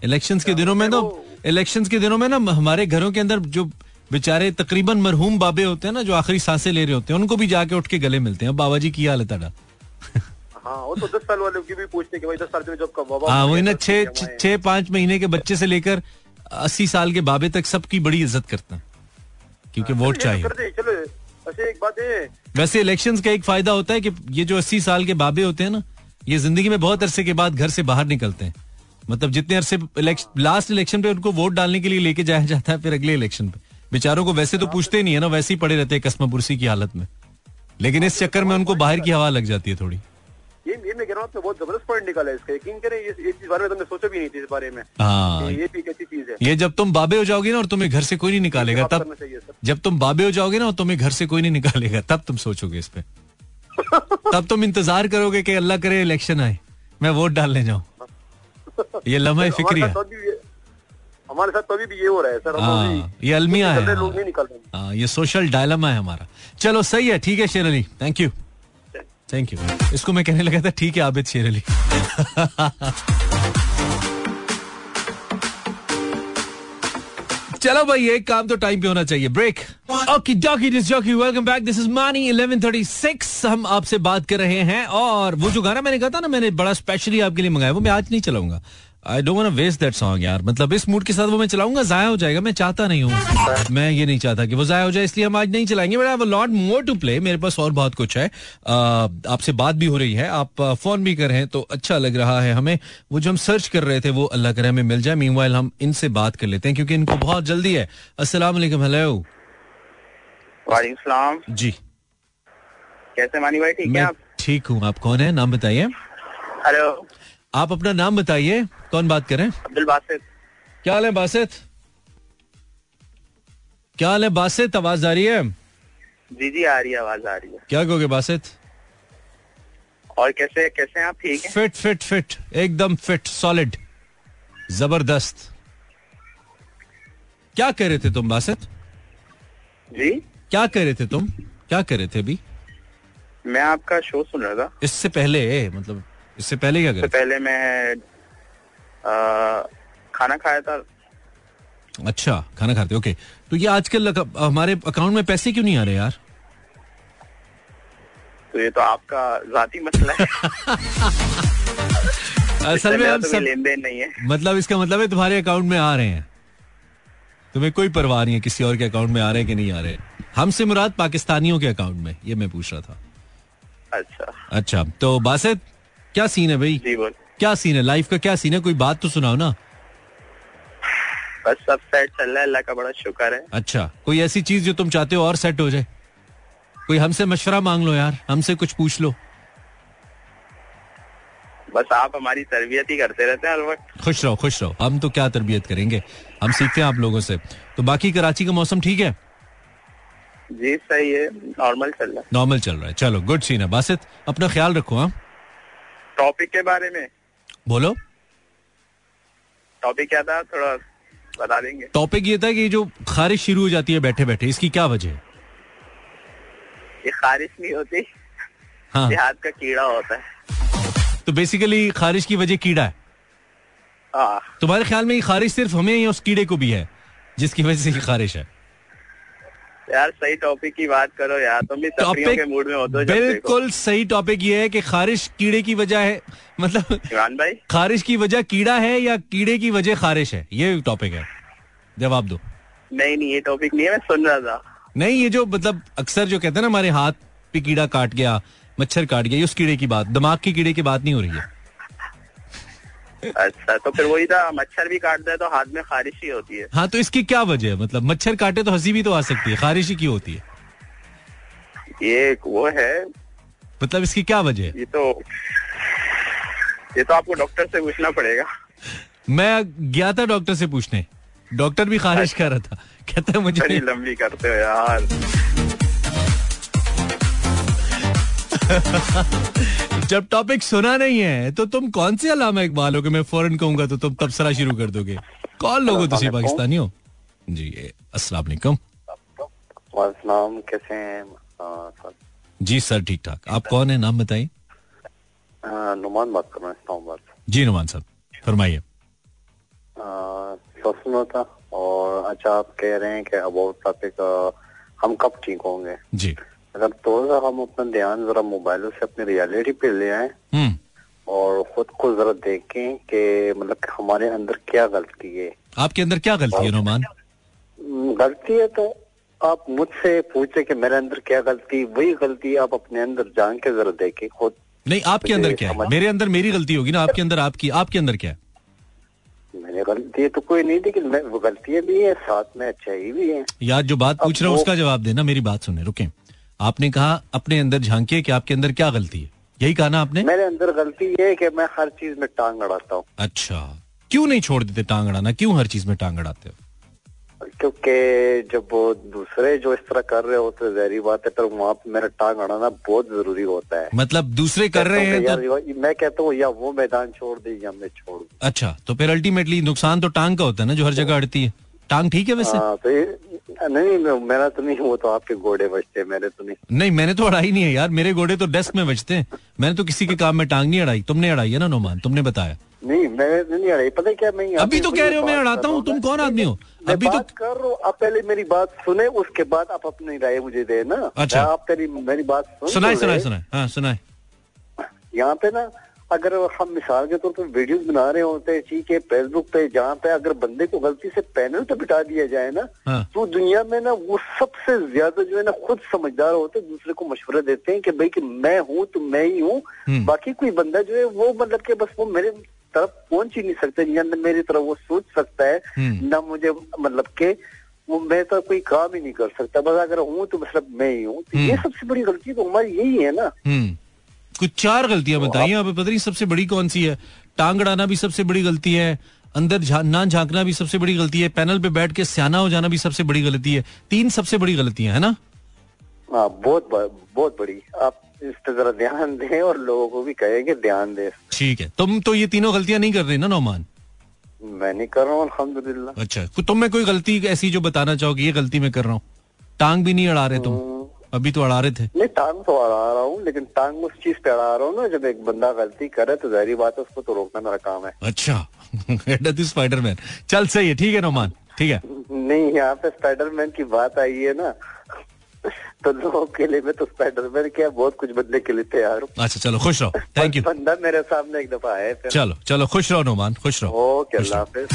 इलेक्शंस के दिनों में तो इलेक्शंस के दिनों में ना हमारे घरों के अंदर जो बेचारे तकरीबन मरहूम बाबे होते हैं ना जो आखिरी साँसें ले रहे होते हैं उनको भी जाके उठ के गले मिलते हैं। बाबा जी की हालत है (laughs) हाँ वो तो दस साल वाले की भी पूछते कि भाई दस साल में जब कब बाबा हाँ वही ना पाँच महीने के बच्चे से लेकर अस्सी साल के बाबे तक सबकी बड़ी इज़्ज़त करते हैं क्योंकि वोट तो चाहिए। कर चलो ऐसे एक बात है। वैसे इलेक्शंस का एक फ़ायदा होता है कि ये जो अस्सी साल के बाबे होते हैं ना ये ज़िंदगी में बहुत अरसे के बाद घर से बाहर निकलते हैं। मतलब जितने अरसे लास्ट इलेक्शन पे उनको वोट डालने के लिए लेके जाया जाता है फिर अगले इलेक्शन पे। बेचारों को वैसे तो पूछते नहीं है ना वैसे ही पड़े रहते हैं कस्मा पुरसी की हालत में। लेकिन इस चक्कर में उनको बाहर की हवा लग जाती है थोड़ी। ये ये मैं कह रहा हूँ आपने बहुत ज़बरदस्त पॉइंट निकाला है इसका। यकीन करें इस इस बारे में तुमने सोचा भी नहीं थी इस बारे में हाँ। कि ये भी एक चीज़ है। ये जब तुम बाबे हो जाओगे ना और तुम्हें घर से कोई नहीं निकालेगा तब जब तुम बाबे हो जाओगे ना और तुम्हें घर से कोई नहीं निकालेगा तब तुम सोचोगे इस पे। तब तुम इंतज़ार करोगे कि अल्लाह करे इलेक्शन आए। मैं वोट डालने जाऊँ। ये लम्हा फिक्री है तो ये- हमारे साथ तो भी ये हो रहा है सर। हाँ ये अलमिया है। लोग नहीं निकल रहे हाँ। ये सोशल डायलमा है हमारा। चलो सही है ठीक है Sher Ali. Thank you thank you इसको मैं कहने लगा था, ठीक है, आबिद शेर अली. चलो भाई, एक काम तो टाइम पे होना चाहिए। Break okay jockey this jockey welcome back this is Maani 1136 हम आपसे बात कर रहे हैं, और वो जो गाना मैंने कहा था ना, मैंने बड़ा स्पेशली आपके लिए मंगाया, वो मैं आज नहीं चलाऊँगा। I don't want waste that song यार। मतलब इस मूड के साथ वो मैं चलाऊँगा जाया हो जाएगा। मैं चाहता नहीं हूँ। मैं ये नहीं चाहता कि वो जाया हो जाए इसलिए हम आज नहीं चलाएँगे। But I have a lot more to play मेरे पास और बहुत कुछ है। आपसे बात भी हो रही है। आप फ़ोन भी कर रहे हैं तो अच्छा लग रहा है हमें। वो जो हम सर्च कर रहे थे वो अल्लाह करे हमें मिल जाए। मीनवाइल हम इनसे बात कर लेते हैं क्योंकि इनको बहुत जल्दी है। अस्सलाम वालेकुम। हेलो वालेकुम सलाम। जी। कैसे मानी भाई? ठीक है आप? ठीक हूँ। आप कौन है? नाम बताइए। हेलो आप अपना नाम बताइए कौन बात करें? अब्दुल बासित। क्या हाल है बासित? क्या हाल है बासित? आवाज़ आ रही है? जी जी आ रही है आवाज़ आ रही है। क्या कहोगे बासित? और कैसे कैसे हैं आप? ठीक हैं? फिट फिट फिट एकदम फिट सॉलिड ज़बरदस्त। क्या कह रहे थे तुम बासित? जी? क्या कह रहे थे तुम? क्या कह रहे थे अभी? मैं आपका शो सुन रहा था। इससे पहले मतलब इससे पहले क्या कर? इससे पहले मैं आ, खाना खाया था। अच्छा खाना खाते ओके। तो ये आजकल हमारे अकाउंट में पैसे क्यों नहीं आ रहे यार? तो ये तो आपका जाती मसला है। (laughs) असल में हम तो सब लेन देन नहीं है। मतलब इसका मतलब है तुम्हारे अकाउंट में आ रहे हैं। तुम्हें कोई परवाह नहीं है किसी और के अकाउंट में आ रहे हैं कि नहीं आ रहे हमसे मुराद पाकिस्तानियों के अकाउंट में ये मैं पूछ रहा था। अच्छा। अच्छा तो बासित क्या सीन है भाई? क्या सीन है? लाइफ का क्या सीन है? कोई बात तो सुनाओ ना। बस सब सेट चल रहा है। अल्लाह का बड़ा शुक्र है। अच्छा कोई ऐसी चीज़ जो तुम चाहते हो और सेट हो जाए? कोई हमसे मशवरा मांग लो यार। हमसे कुछ पूछ लो। बस आप हमारी तरबियत ही करते रहते हैं हर वक्त। खुश रहो खुश रहो। हम तो क्या तरबियत करेंगे? हम सीखते हैं आप लोगों से। तो बाकी कराची का मौसम ठीक है? जी सही है। नॉर्मल चल रहा है। नॉर्मल चल रहा है। चलो गुड सीन है। बासित अपना ख्याल रखो हाँ? टॉपिक के बारे में? बोलो। टॉपिक क्या था? थोड़ा बता देंगे। टॉपिक ये था कि जो खारिश शुरू हो जाती है बैठे बैठे इसकी क्या वजह है? ये खारिश नहीं होती। हाँ। ये हाथ का कीड़ा होता है। तो बेसिकली खारिश की वजह कीड़ा है। हाँ। तुम्हारे ख्याल में ये खारिश सिर्फ़ हमें या उस कीड़े को भी है जिसकी वजह से ये खारिश है? यार सही टॉपिक की बात करो यार तुम भी टॉपिक के मूड में हो देखो। बिल्कुल सही टॉपिक ये है कि खारिश कीड़े की वजह है। मतलब इमरान भाई? खारिश की वजह कीड़ा है या कीड़े की वजह खारिश है? ये टॉपिक है। जवाब दो। नहीं नहीं ये टॉपिक नहीं है मैं सुन रहा था। नहीं ये जो मतलब अक्सर जो कहते हैं ना हमारे हाथ पे कीड़ा काट गया मच्छर काट गया ये उस कीड़े की बात दिमाग की कीड़े की बात नहीं हो रही है। अच्छा तो फिर वही था मच्छर भी काटता है तो हाथ में खारिश ही होती है। हाँ तो इसकी क्या वजह है? मतलब मच्छर काटे तो हँसी भी तो आ सकती है खारिश ही क्यों होती है? ये वो है। मतलब इसकी क्या वजह है? ये तो ये तो आपको डॉक्टर से पूछना पड़ेगा। मैं गया था डॉक्टर से पूछने। डॉक्टर भी खारिश कर रहा था। कहता है मुझे लंबी करते हो यार। (laughs) जब टॉपिक सुना नहीं है तो तुम कौन से अलामा इकबाल हो कि मैं फ़ौरन कहूँगा तो तुम तबसरा शुरू कर दोगे? कौन लोग हो तुम पाकिस्तानी हो? जी ए, अस्सलाम वालेकुम। वालेकुम कैसे हैं? जी सर ठीक ठाक। आप कौन है? नाम बताइए। नुमान बात कर रहा हूँ जी नुमान साहब फरमाइए। और अच्छा आप कह रहे हैं कि अबाउट टॉपिक हम कब ठीक होंगे? जी। अगर तो जरा हम अपना ध्यान जरा मोबाइलों से अपनी रियलिटी पे ले आए हम्म। और खुद को जरा देखें कि मतलब हमारे अंदर क्या गलती है। आपके अंदर क्या गलती है नुमान हम्म, गलती है तो आप मुझसे पूछे कि मेरे अंदर क्या गलती वही गलती आप अपने अंदर जान के जरा देखें खुद। नहीं आपके अंदर क्या है? मेरे अंदर मेरी गलती होगी ना आपके अंदर आपकी आपके अंदर क्या है? मेरी गलती तो कोई नहीं लेकिन गलतियाँ भी है साथ में अच्छाई भी है। यार जो बात पूछ रहा हूँ उसका जवाब देना मेरी बात सुने रुके। आपने कहा अपने अंदर झांकिए कि आपके अंदर क्या गलती है? यही कहा ना आपने? मेरे अंदर गलती ये है कि मैं हर चीज़ में टांग अड़ाता हूँ। अच्छा। क्यों नहीं छोड़ देते टांग अड़ाना? क्यों हर चीज़ में टांग अड़ाते हो? क्योंकि जब वो दूसरे जो इस तरह कर रहे होते जहरी बात है पर वहाँ पे मेरा टांग अड़ाना बहुत ज़रूरी होता है। मतलब दूसरे कर रहे हैं तो मैं कहता हूँ या वो मैदान छोड़ दे या मैं छोड़ अच्छा तो फिर अल्टीमेटली नुकसान तो टांग का होता है ना जो हर जगह अड़ती है। टांग ठीक है वैसे? हाँ तो ये नहीं मेरा तो नहीं वो तो आपके घोड़े बचते हैं मेरे तो नहीं। नहीं मैंने तो अड़ाई नहीं है यार मेरे घोड़े तो डेस्क में बचते हैं। मैंने तो किसी के काम में टांग नहीं अड़ाई। तुमने अड़ाई है ना नोमान? तुमने बताया। नहीं मैं नहीं अड़ाई पता है क्या मैं अभी तो कह रहे हो मैं अड़ाता हूँ तुम कौन आदमी हो? अभी तो कर रहा हूँ आप पहले मेरी बात सुने उसके बाद आप अपनी राय मुझे दे ना अच्छा। आप मेरी बात सुनाए तो सुनाए सुनाए हाँ सुनाए यहाँ पे ना अगर हम मिसाल के तौर पर वीडियोस बना रहे होते हैं ठीक है फेसबुक पे जहाँ पे अगर बंदे को गलती से पैनल पे बिठा दिया जाए ना हाँ। तो दुनिया में ना वो सबसे ज़्यादा जो है ना खुद समझदार होते हैं दूसरे को मशवरा देते हैं कि भाई कि मैं हूँ तो मैं ही हूँ हम्म। बाकी कोई बंदा जो है वो मतलब कि बस वो मेरे तरफ़ पहुँच ही नहीं सकता या न मेरी तरफ़ वो सोच सकता है हम्म। ना मुझे मतलब के वो मैं तो कोई काम ही नहीं कर सकता बस अगर हूँ तो मतलब मैं ही हूँ तो ये हम्म। सबसे बड़ी गलती तो हमारी यही है ना कुछ चार गलतियाँ बताइए आप पता नहीं सबसे बड़ी कौन सी है। टांग अड़ाना भी सबसे बड़ी गलती है अंदर झा, ना झांकना भी सबसे बड़ी गलती है पैनल पे बैठ के सियाना हो जाना भी सबसे बड़ी गलती है। तीन सबसे बड़ी गलतियाँ है ना? हाँ बहुत बहुत बड़ी। आप इस पे जरा ध्यान (laughs) दें और लोगों को भी कहें कि ध्यान दें। ठीक है। तुम तो ये तीनों गलतियाँ नहीं कर रहे ना नौमान? मैं नहीं कर रहा हूँ अल्हम्दुलिल्लाह। अच्छा तुम में कोई गलती ऐसी जो बताना चाहोगे ये गलती मैं कर रहा हूँ। टांग भी नहीं अड़ा रहे तुम। अभी तो अड़ा रहे थे। नहीं टांग तो अड़ा रहा हूँ लेकिन टांग उस चीज़ पे अड़ा रहा हूँ ना जब एक बंदा गलती करे तो जहरी बात है उसको तो रोकना मेरा काम है। अच्छा स्पाइडरमैन चल सही है ठीक है नोमान ठीक है। नहीं यहाँ पे स्पाइडरमैन की बात आई है ना तो लोगों के लिए मैं तो स्पाइडरमैन क्या बहुत कुछ बदले के लिए तैयार हूँ। अच्छा चलो खुश रहो थैंक यू बंदा मेरे सामने एक दफ़ा है चलो चलो खुश रहो नोमान खुश रहो। ओके अल्लाह हाफिज।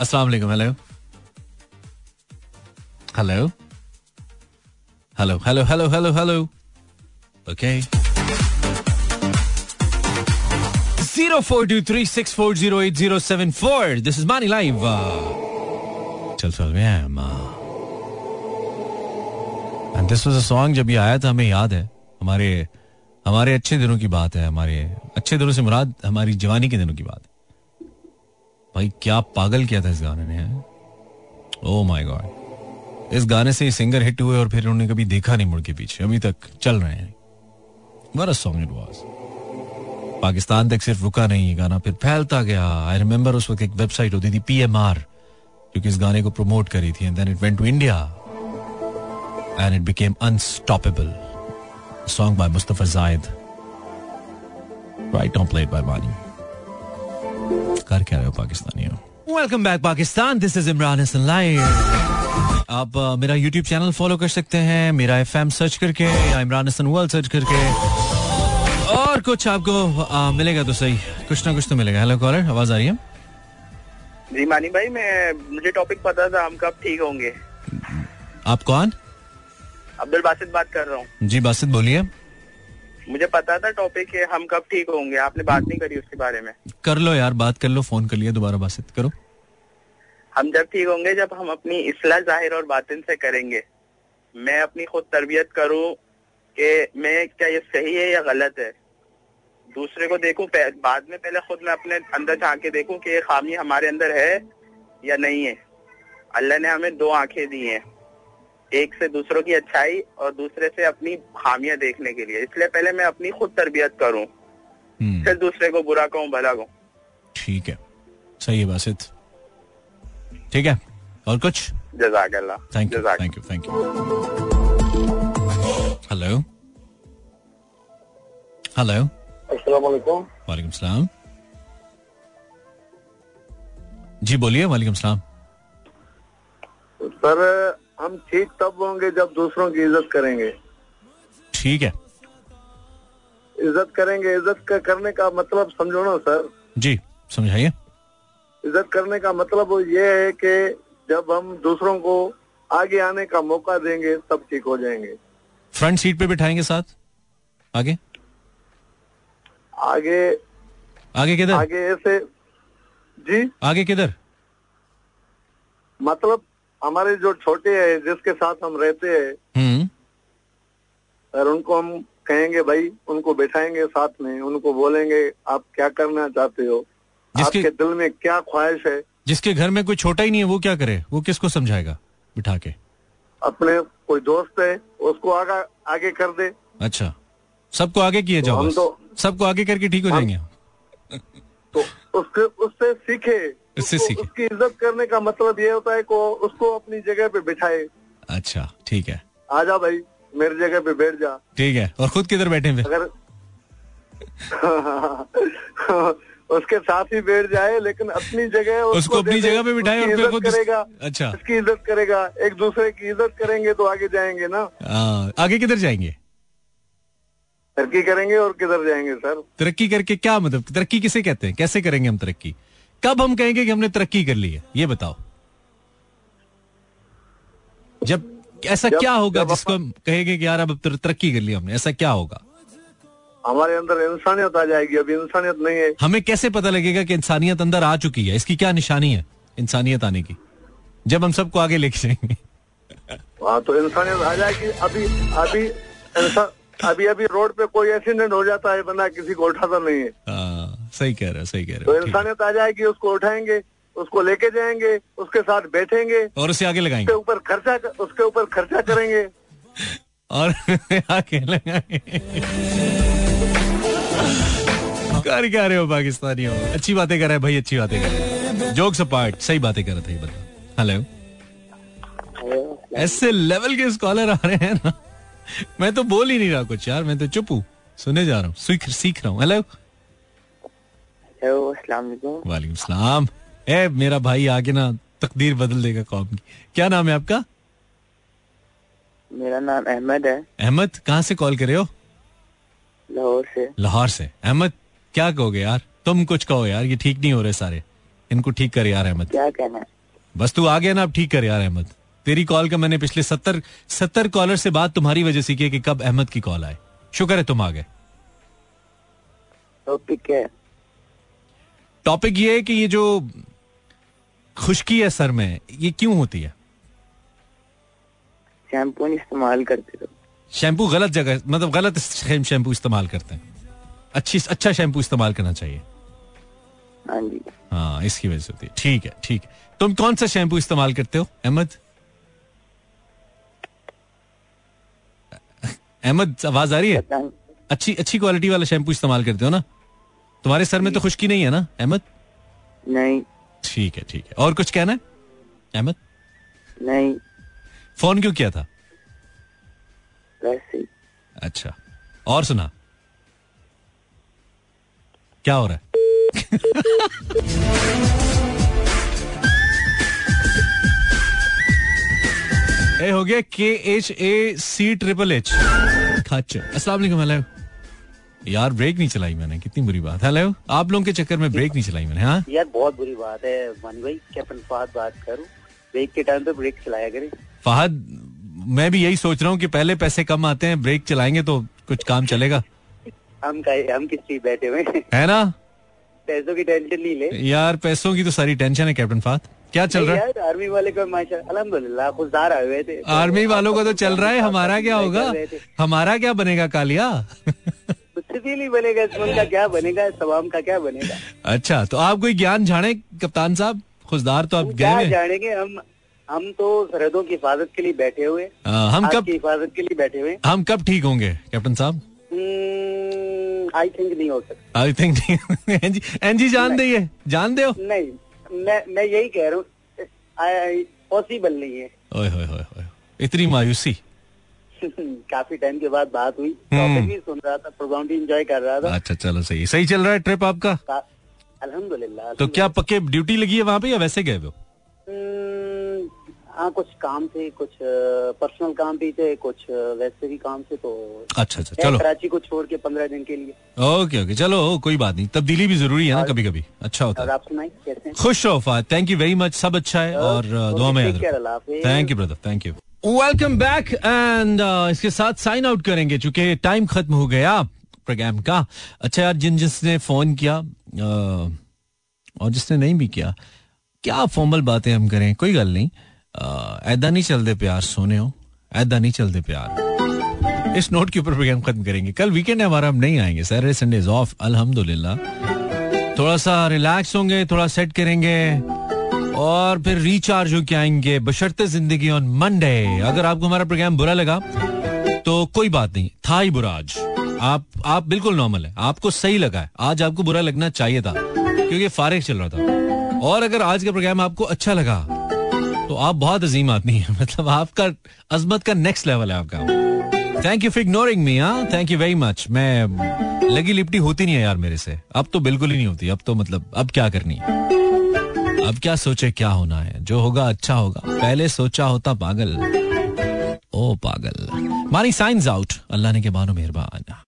अस्सलाम वालेकुम hello. Hello hello hello hello hello hello okay zero four two three six four zero eight zero seven four this is Maani live चल चल and this was a song जब ये आया था, हमें याद है। हमारे हमारे अच्छे दिनों की बात है, हमारे अच्छे दिनों से मुराद, हमारी जवानी के दिनों की बात है। भाई, क्या पागल किया था इस गाने ने ओ माय गॉड इस गाने से सिंगर हिट हुए और फिर उन्होंने कभी देखा नहीं मुड़ के पीछे। अभी तक चल रहे हैं। A song it was. Pakistan तक सिर्फ़ रुका नहीं ये गाना, फिर फैलता गया। आई रिमेम्बर उस वक्त एक वेबसाइट होती थी पीएमआर जो कि इस गाने को प्रमोट करी थी। And then it went to India and it became unstoppable song by Mustafa Zahid right on played by Maani कर क्या रहे हो पाकिस्तानियों welcome back Pakistan this is Imran Hasan live आप मेरा यूट्यूब चैनल फॉलो कर सकते हैं मेरा एफ़ सर्च करके या इमरान हसन वर्ल्ड सर्च करके। और कुछ आपको uh, मिलेगा तो सही। कुछ ना कुछ तो मिलेगा। हेलो कॉलर आवाज़ आ रही है? जी मानी भाई मैं मुझे टॉपिक पता था हम कब ठीक होंगे। आप कौन? अब्दुल बासित बात कर रहा हूँ। जी बासित बोलिए। मुझे पता था टॉपिक है हम कब ठीक होंगे। आपने बात नहीं करी उसके बारे में। कर लो यार बात कर लो फ़ोन कर लिया दोबारा बासित। करो। हम जब ठीक होंगे जब हम अपनी इसलाह ज़ाहिर और बातिन से करेंगे। मैं अपनी खुद तरबियत करूँ कि मैं क्या ये सही है या गलत है? दूसरे को देखूँ बाद में पहले खुद मैं अपने अंदर झाँक के देखूँ कि ये खामी हमारे अंदर है या नहीं है। अल्लाह ने हमें दो आँखें दी हैं। एक से दूसरों की अच्छाई और दूसरे से अपनी खामियाँ देखने के लिए। इसलिए पहले मैं अपनी खुद तरबियत करूँ हम्म, फिर दूसरे को बुरा कहूँ भला कहूँ। ठीक है। सही है बासित। ठीक है? और कुछ? Thank you thank you thank you hello hello अस्सलाम वालेकुम सलाम। जी बोलिए वालेकुम सलाम। सर हम ठीक तब होंगे जब दूसरों की इज़्ज़त करेंगे। ठीक है। इज़्ज़त करेंगे इज़्ज़त करने का मतलब समझो ना सर। जी समझाइए। इज़्ज़त करने का मतलब ये है कि जब हम दूसरों को आगे आने का मौका देंगे तब ठीक हो जाएँगे। फ्रंट सीट पे बिठाएँगे साथ? आगे? आगे आगे किधर? आगे ऐसे जी? आगे किधर? मतलब हमारे जो छोटे हैं जिसके साथ हम रहते हैं हम्म। और उनको हम कहेंगे भाई उनको बैठाएँगे साथ में उनको बोलेंगे आप क्या करना चाहते हो? जिसके- आपके दिल में क्या ख्वाहिश है? जिसके घर में कोई छोटा ही नहीं है वो क्या करे? वो किसको समझाएगा बिठा के अपने कोई दोस्त है उसको आगा आगे कर दे। अच्छा। सबको आगे किए जाओ हम तो- सबको आगे करके ठीक हो जाएँगे। तो उसके उससे सीखे। उससे सीखे। उसकी इज़्ज़त करने का मतलब ये होता है को उसको अपनी जगह पे बिठाए। अच्छा ठीक है। आ आजा भाई मेरी जगह पे बैठ जा। ठीक है और खुद किधर बैठे अगर (laughs) उसके साथ ही बैठ जाए लेकिन अपनी जगह उसको अपनी जगह पे बिठाए और फिर करेगा। अच्छा। उसकी इज़्ज़त करेगा। एक दूसरे की इज़्ज़त करेंगे तो आगे जाएँगे ना। आ, आगे किधर जाएँगे? तरक्की करेंगे और किधर जाएँगे सर? तरक्की करके क्या मतलब? तरक्की किसे कहते हैं? कैसे करेंगे हम तरक्की? कब हम कहेंगे कि हमने तरक्की कर ली है? ये बताओ। जब ऐसा जब- क्या होगा जब जिसको हम कहेंगे कि यार अब तर- तरक्की कर ली हमने ऐसा क्या होगा? हमारे अंदर इंसानियत आ जाएगी अभी इंसानियत नहीं है। हमें कैसे पता लगेगा कि इंसानियत अंदर आ चुकी है? इसकी क्या निशानी है इंसानियत आने की? जब हम सबको आगे लेके जाएँगे। हाँ तो इंसानियत आ जाएगी। अभी अभी इंसान अभी अभी रोड पे कोई एक्सीडेंट हो जाता है बंदा किसी को उठाता नहीं है। आ, सही कह रहे हो सही कह रहे तो। इंसानियत आ जाएगी उसको उठाएँगे उसको लेके जाएँगे उसके साथ बैठेंगे। और उसे आगे उसके लगाएँगे ऊपर खर्चा उसके ऊपर खर्चा करेंगे। (laughs) और आगे लगाएँगे। कर क्या रहे हो। पाकिस्तानियों अच्छी बातें कर रहे हैं भाई अच्छी बातें कर रहे हैं। जोक्स अपार्ट सही बातें कर रहा था ये बता। हेलो ऐसे लेवल के स्कॉलर आ रहे हैं ना। मैं तो बोल ही नहीं रहा कुछ यार मैं तो चुप हूँ। सुने जा रहा हूँ सीख सीख रहा हूँ। हेलो वालेकुम। सलाम। ए मेरा भाई आगे ना तकदीर बदल देगा कौम की। क्या नाम है आपका? मेरा नाम अहमद है। अहमद कहाँ से कॉल करे हो? लाहौर से। लाहौर से। अहमद क्या कहोगे यार? तुम कुछ कहो यार ये ठीक नहीं हो रहे सारे। इनको ठीक कर यार अहमद। क्या कहना बस तू आ गया ना अब ठीक कर यार अहमद। तेरी कॉल का मैंने पिछले सत्तर सत्तर कॉलर से बात तुम्हारी वजह से की कि कब अहमद की कॉल आए। शुक्र है तुम आ गए। टॉपिक है? टॉपिक ये है कि ये जो खुशकी है सर में ये क्यों होती है? शैम्पू नहीं इस्तेमाल करते शैम्पू गलत जगह मतलब गलत शैम्पू इस्तेमाल करते हैं। अच्छी अच्छा शैम्पू इस्तेमाल करना चाहिए। हाँ हाँ इसकी वजह से होती है। ठीक है ठीक है। तुम कौन सा शैम्पू इस्तेमाल करते हो अहमद? अहमद आवाज़ आ रही है? अच्छी अच्छी क्वालिटी वाला शैम्पू इस्तेमाल करते हो ना? तुम्हारे सर में तो खुश्की नहीं है ना अहमद? नहीं। ठीक है ठीक है। और कुछ कहना है अहमद? नहीं। फ़ोन क्यों किया था? वैसे अच्छा। और सुना। क्या हो रहा है? (laughs) ए हो गया K H A C triple H खच। अस्सलाम वालेकुम हेलो। यार ब्रेक नहीं चलाई मैंने कितनी बुरी बात। हेलो आप लोगों के चक्कर में ब्रेक नहीं चलाई मैंने हाँ? यार बहुत बुरी बात है मानी भाई कैप्टन फहद बात करूँ? ब्रेक के टाइम पे ब्रेक चलाया करे। फहद मैं भी यही सोच रहा हूँ कि पहले पैसे कम आते हैं ब्रेक चलाएँगे तो कुछ काम चलेगा। हम हम किस चीज़ बैठे हुए है? ना? पैसों की टेंशन नहीं ले। यार पैसों की तो सारी टेंशन है कैप्टन फहद क्या चल रहा है? आर्मी वाले को माशा आए हुए थे। तो आर्मी वालों का तो चल रहा है हमारा क्या होगा। हमारा क्या बनेगा कालिया? नहीं बनेगा इसमें का क्या बनेगा तमाम का क्या बनेगा? अच्छा तो आप कोई ज्ञान जाने कप्तान साहब? खुशदार तो आप गए हुए जानेंगे? हम हम तो सरहदों की हिफाजत के लिए बैठे हुए आ, हम कब हिफाजत के लिए बैठे हुए हम कब ठीक होंगे कैप्टन साहब? आई थिंक नहीं हो सकता। आई थिंक एनजी एनजी जान दे ये। जान दे नहीं मैं मैं यही कह रहा हूँ पॉसिबल नहीं है। ओए होए होए होए इतनी मायूसी। (laughs) काफ़ी टाइम के बाद बात हुई। टॉपिक भी सुन रहा था प्रोग्राम भी इंजॉय कर रहा था। अच्छा चलो सही। सही चल रहा है ट्रिप आपका? अल्हम्दुलिल्लाह तो क्या पक्के ड्यूटी लगी है वहाँ पे या वैसे गए हो? हम्म, हाँ कुछ काम थे कुछ पर्सनल काम भी थे कुछ वैसे भी काम थे तो अच्छा अच्छा चलो। कराची को छोड़ के पंद्रह दिन के लिए। ओके ओके चलो कोई बात नहीं तब्दीली भी ज़रूरी है ना कभी कभी अच्छा होता है। आप सुनाई कैसे खुश रहो फाद थैंक यू वेरी मच सब अच्छा है और दुआ में। Thank you brother thank you welcome back and इसके साथ साइन आउट करेंगे चूँकि टाइम खत्म हो गया प्रोग्राम का। अच्छा यार जिन जिसने फ़ोन किया और जिसने नहीं भी किया क्या फॉर्मल बातें हम करें कोई गल नहीं। ऐदा नहीं चलते प्यार, सोने हो। ऐदा नहीं चलते प्यार। इस नोट के ऊपर प्रोग्राम खत्म करेंगे। कल वीकेंड है, हमारा हम नहीं आएँगे। सैटरडे संडे ऑफ़ अल्हम्दुलिल्लाह। थोड़ा सा रिलैक्स होंगे, थोड़ा सेट करेंगे। और फिर रिचार्ज होके आएँगे। बशर्ते ज़िंदगी ऑन मंडे अगर आपको हमारा प्रोग्राम बुरा लगा तो कोई बात नहीं। था ही बुरा आज। आप आप बिल्कुल नॉर्मल है। आपको सही लगा है। आज आपको बुरा लगना चाहिए था, क्योंकि फारिग चल रहा था। और अगर आज का प्रोग्राम आपको अच्छा लगा तो आप बहुत अजीम आदमी है। (laughs) मतलब आपका, अजमत का नेक्स्ट लेवल है आपका। Thank you for ignoring me हाँ? थैंक यू वेरी मच मैं, लगी लिपटी होती नहीं है यार मेरे से। अब तो बिल्कुल ही नहीं होती। अब तो मतलब अब क्या करनी है? अब क्या सोचे, क्या होना है? जो होगा अच्छा होगा। पहले सोचा होता पागल। ओ पागल। मानी साइंस आउट अल्लाह ने के मानो मेहरबान।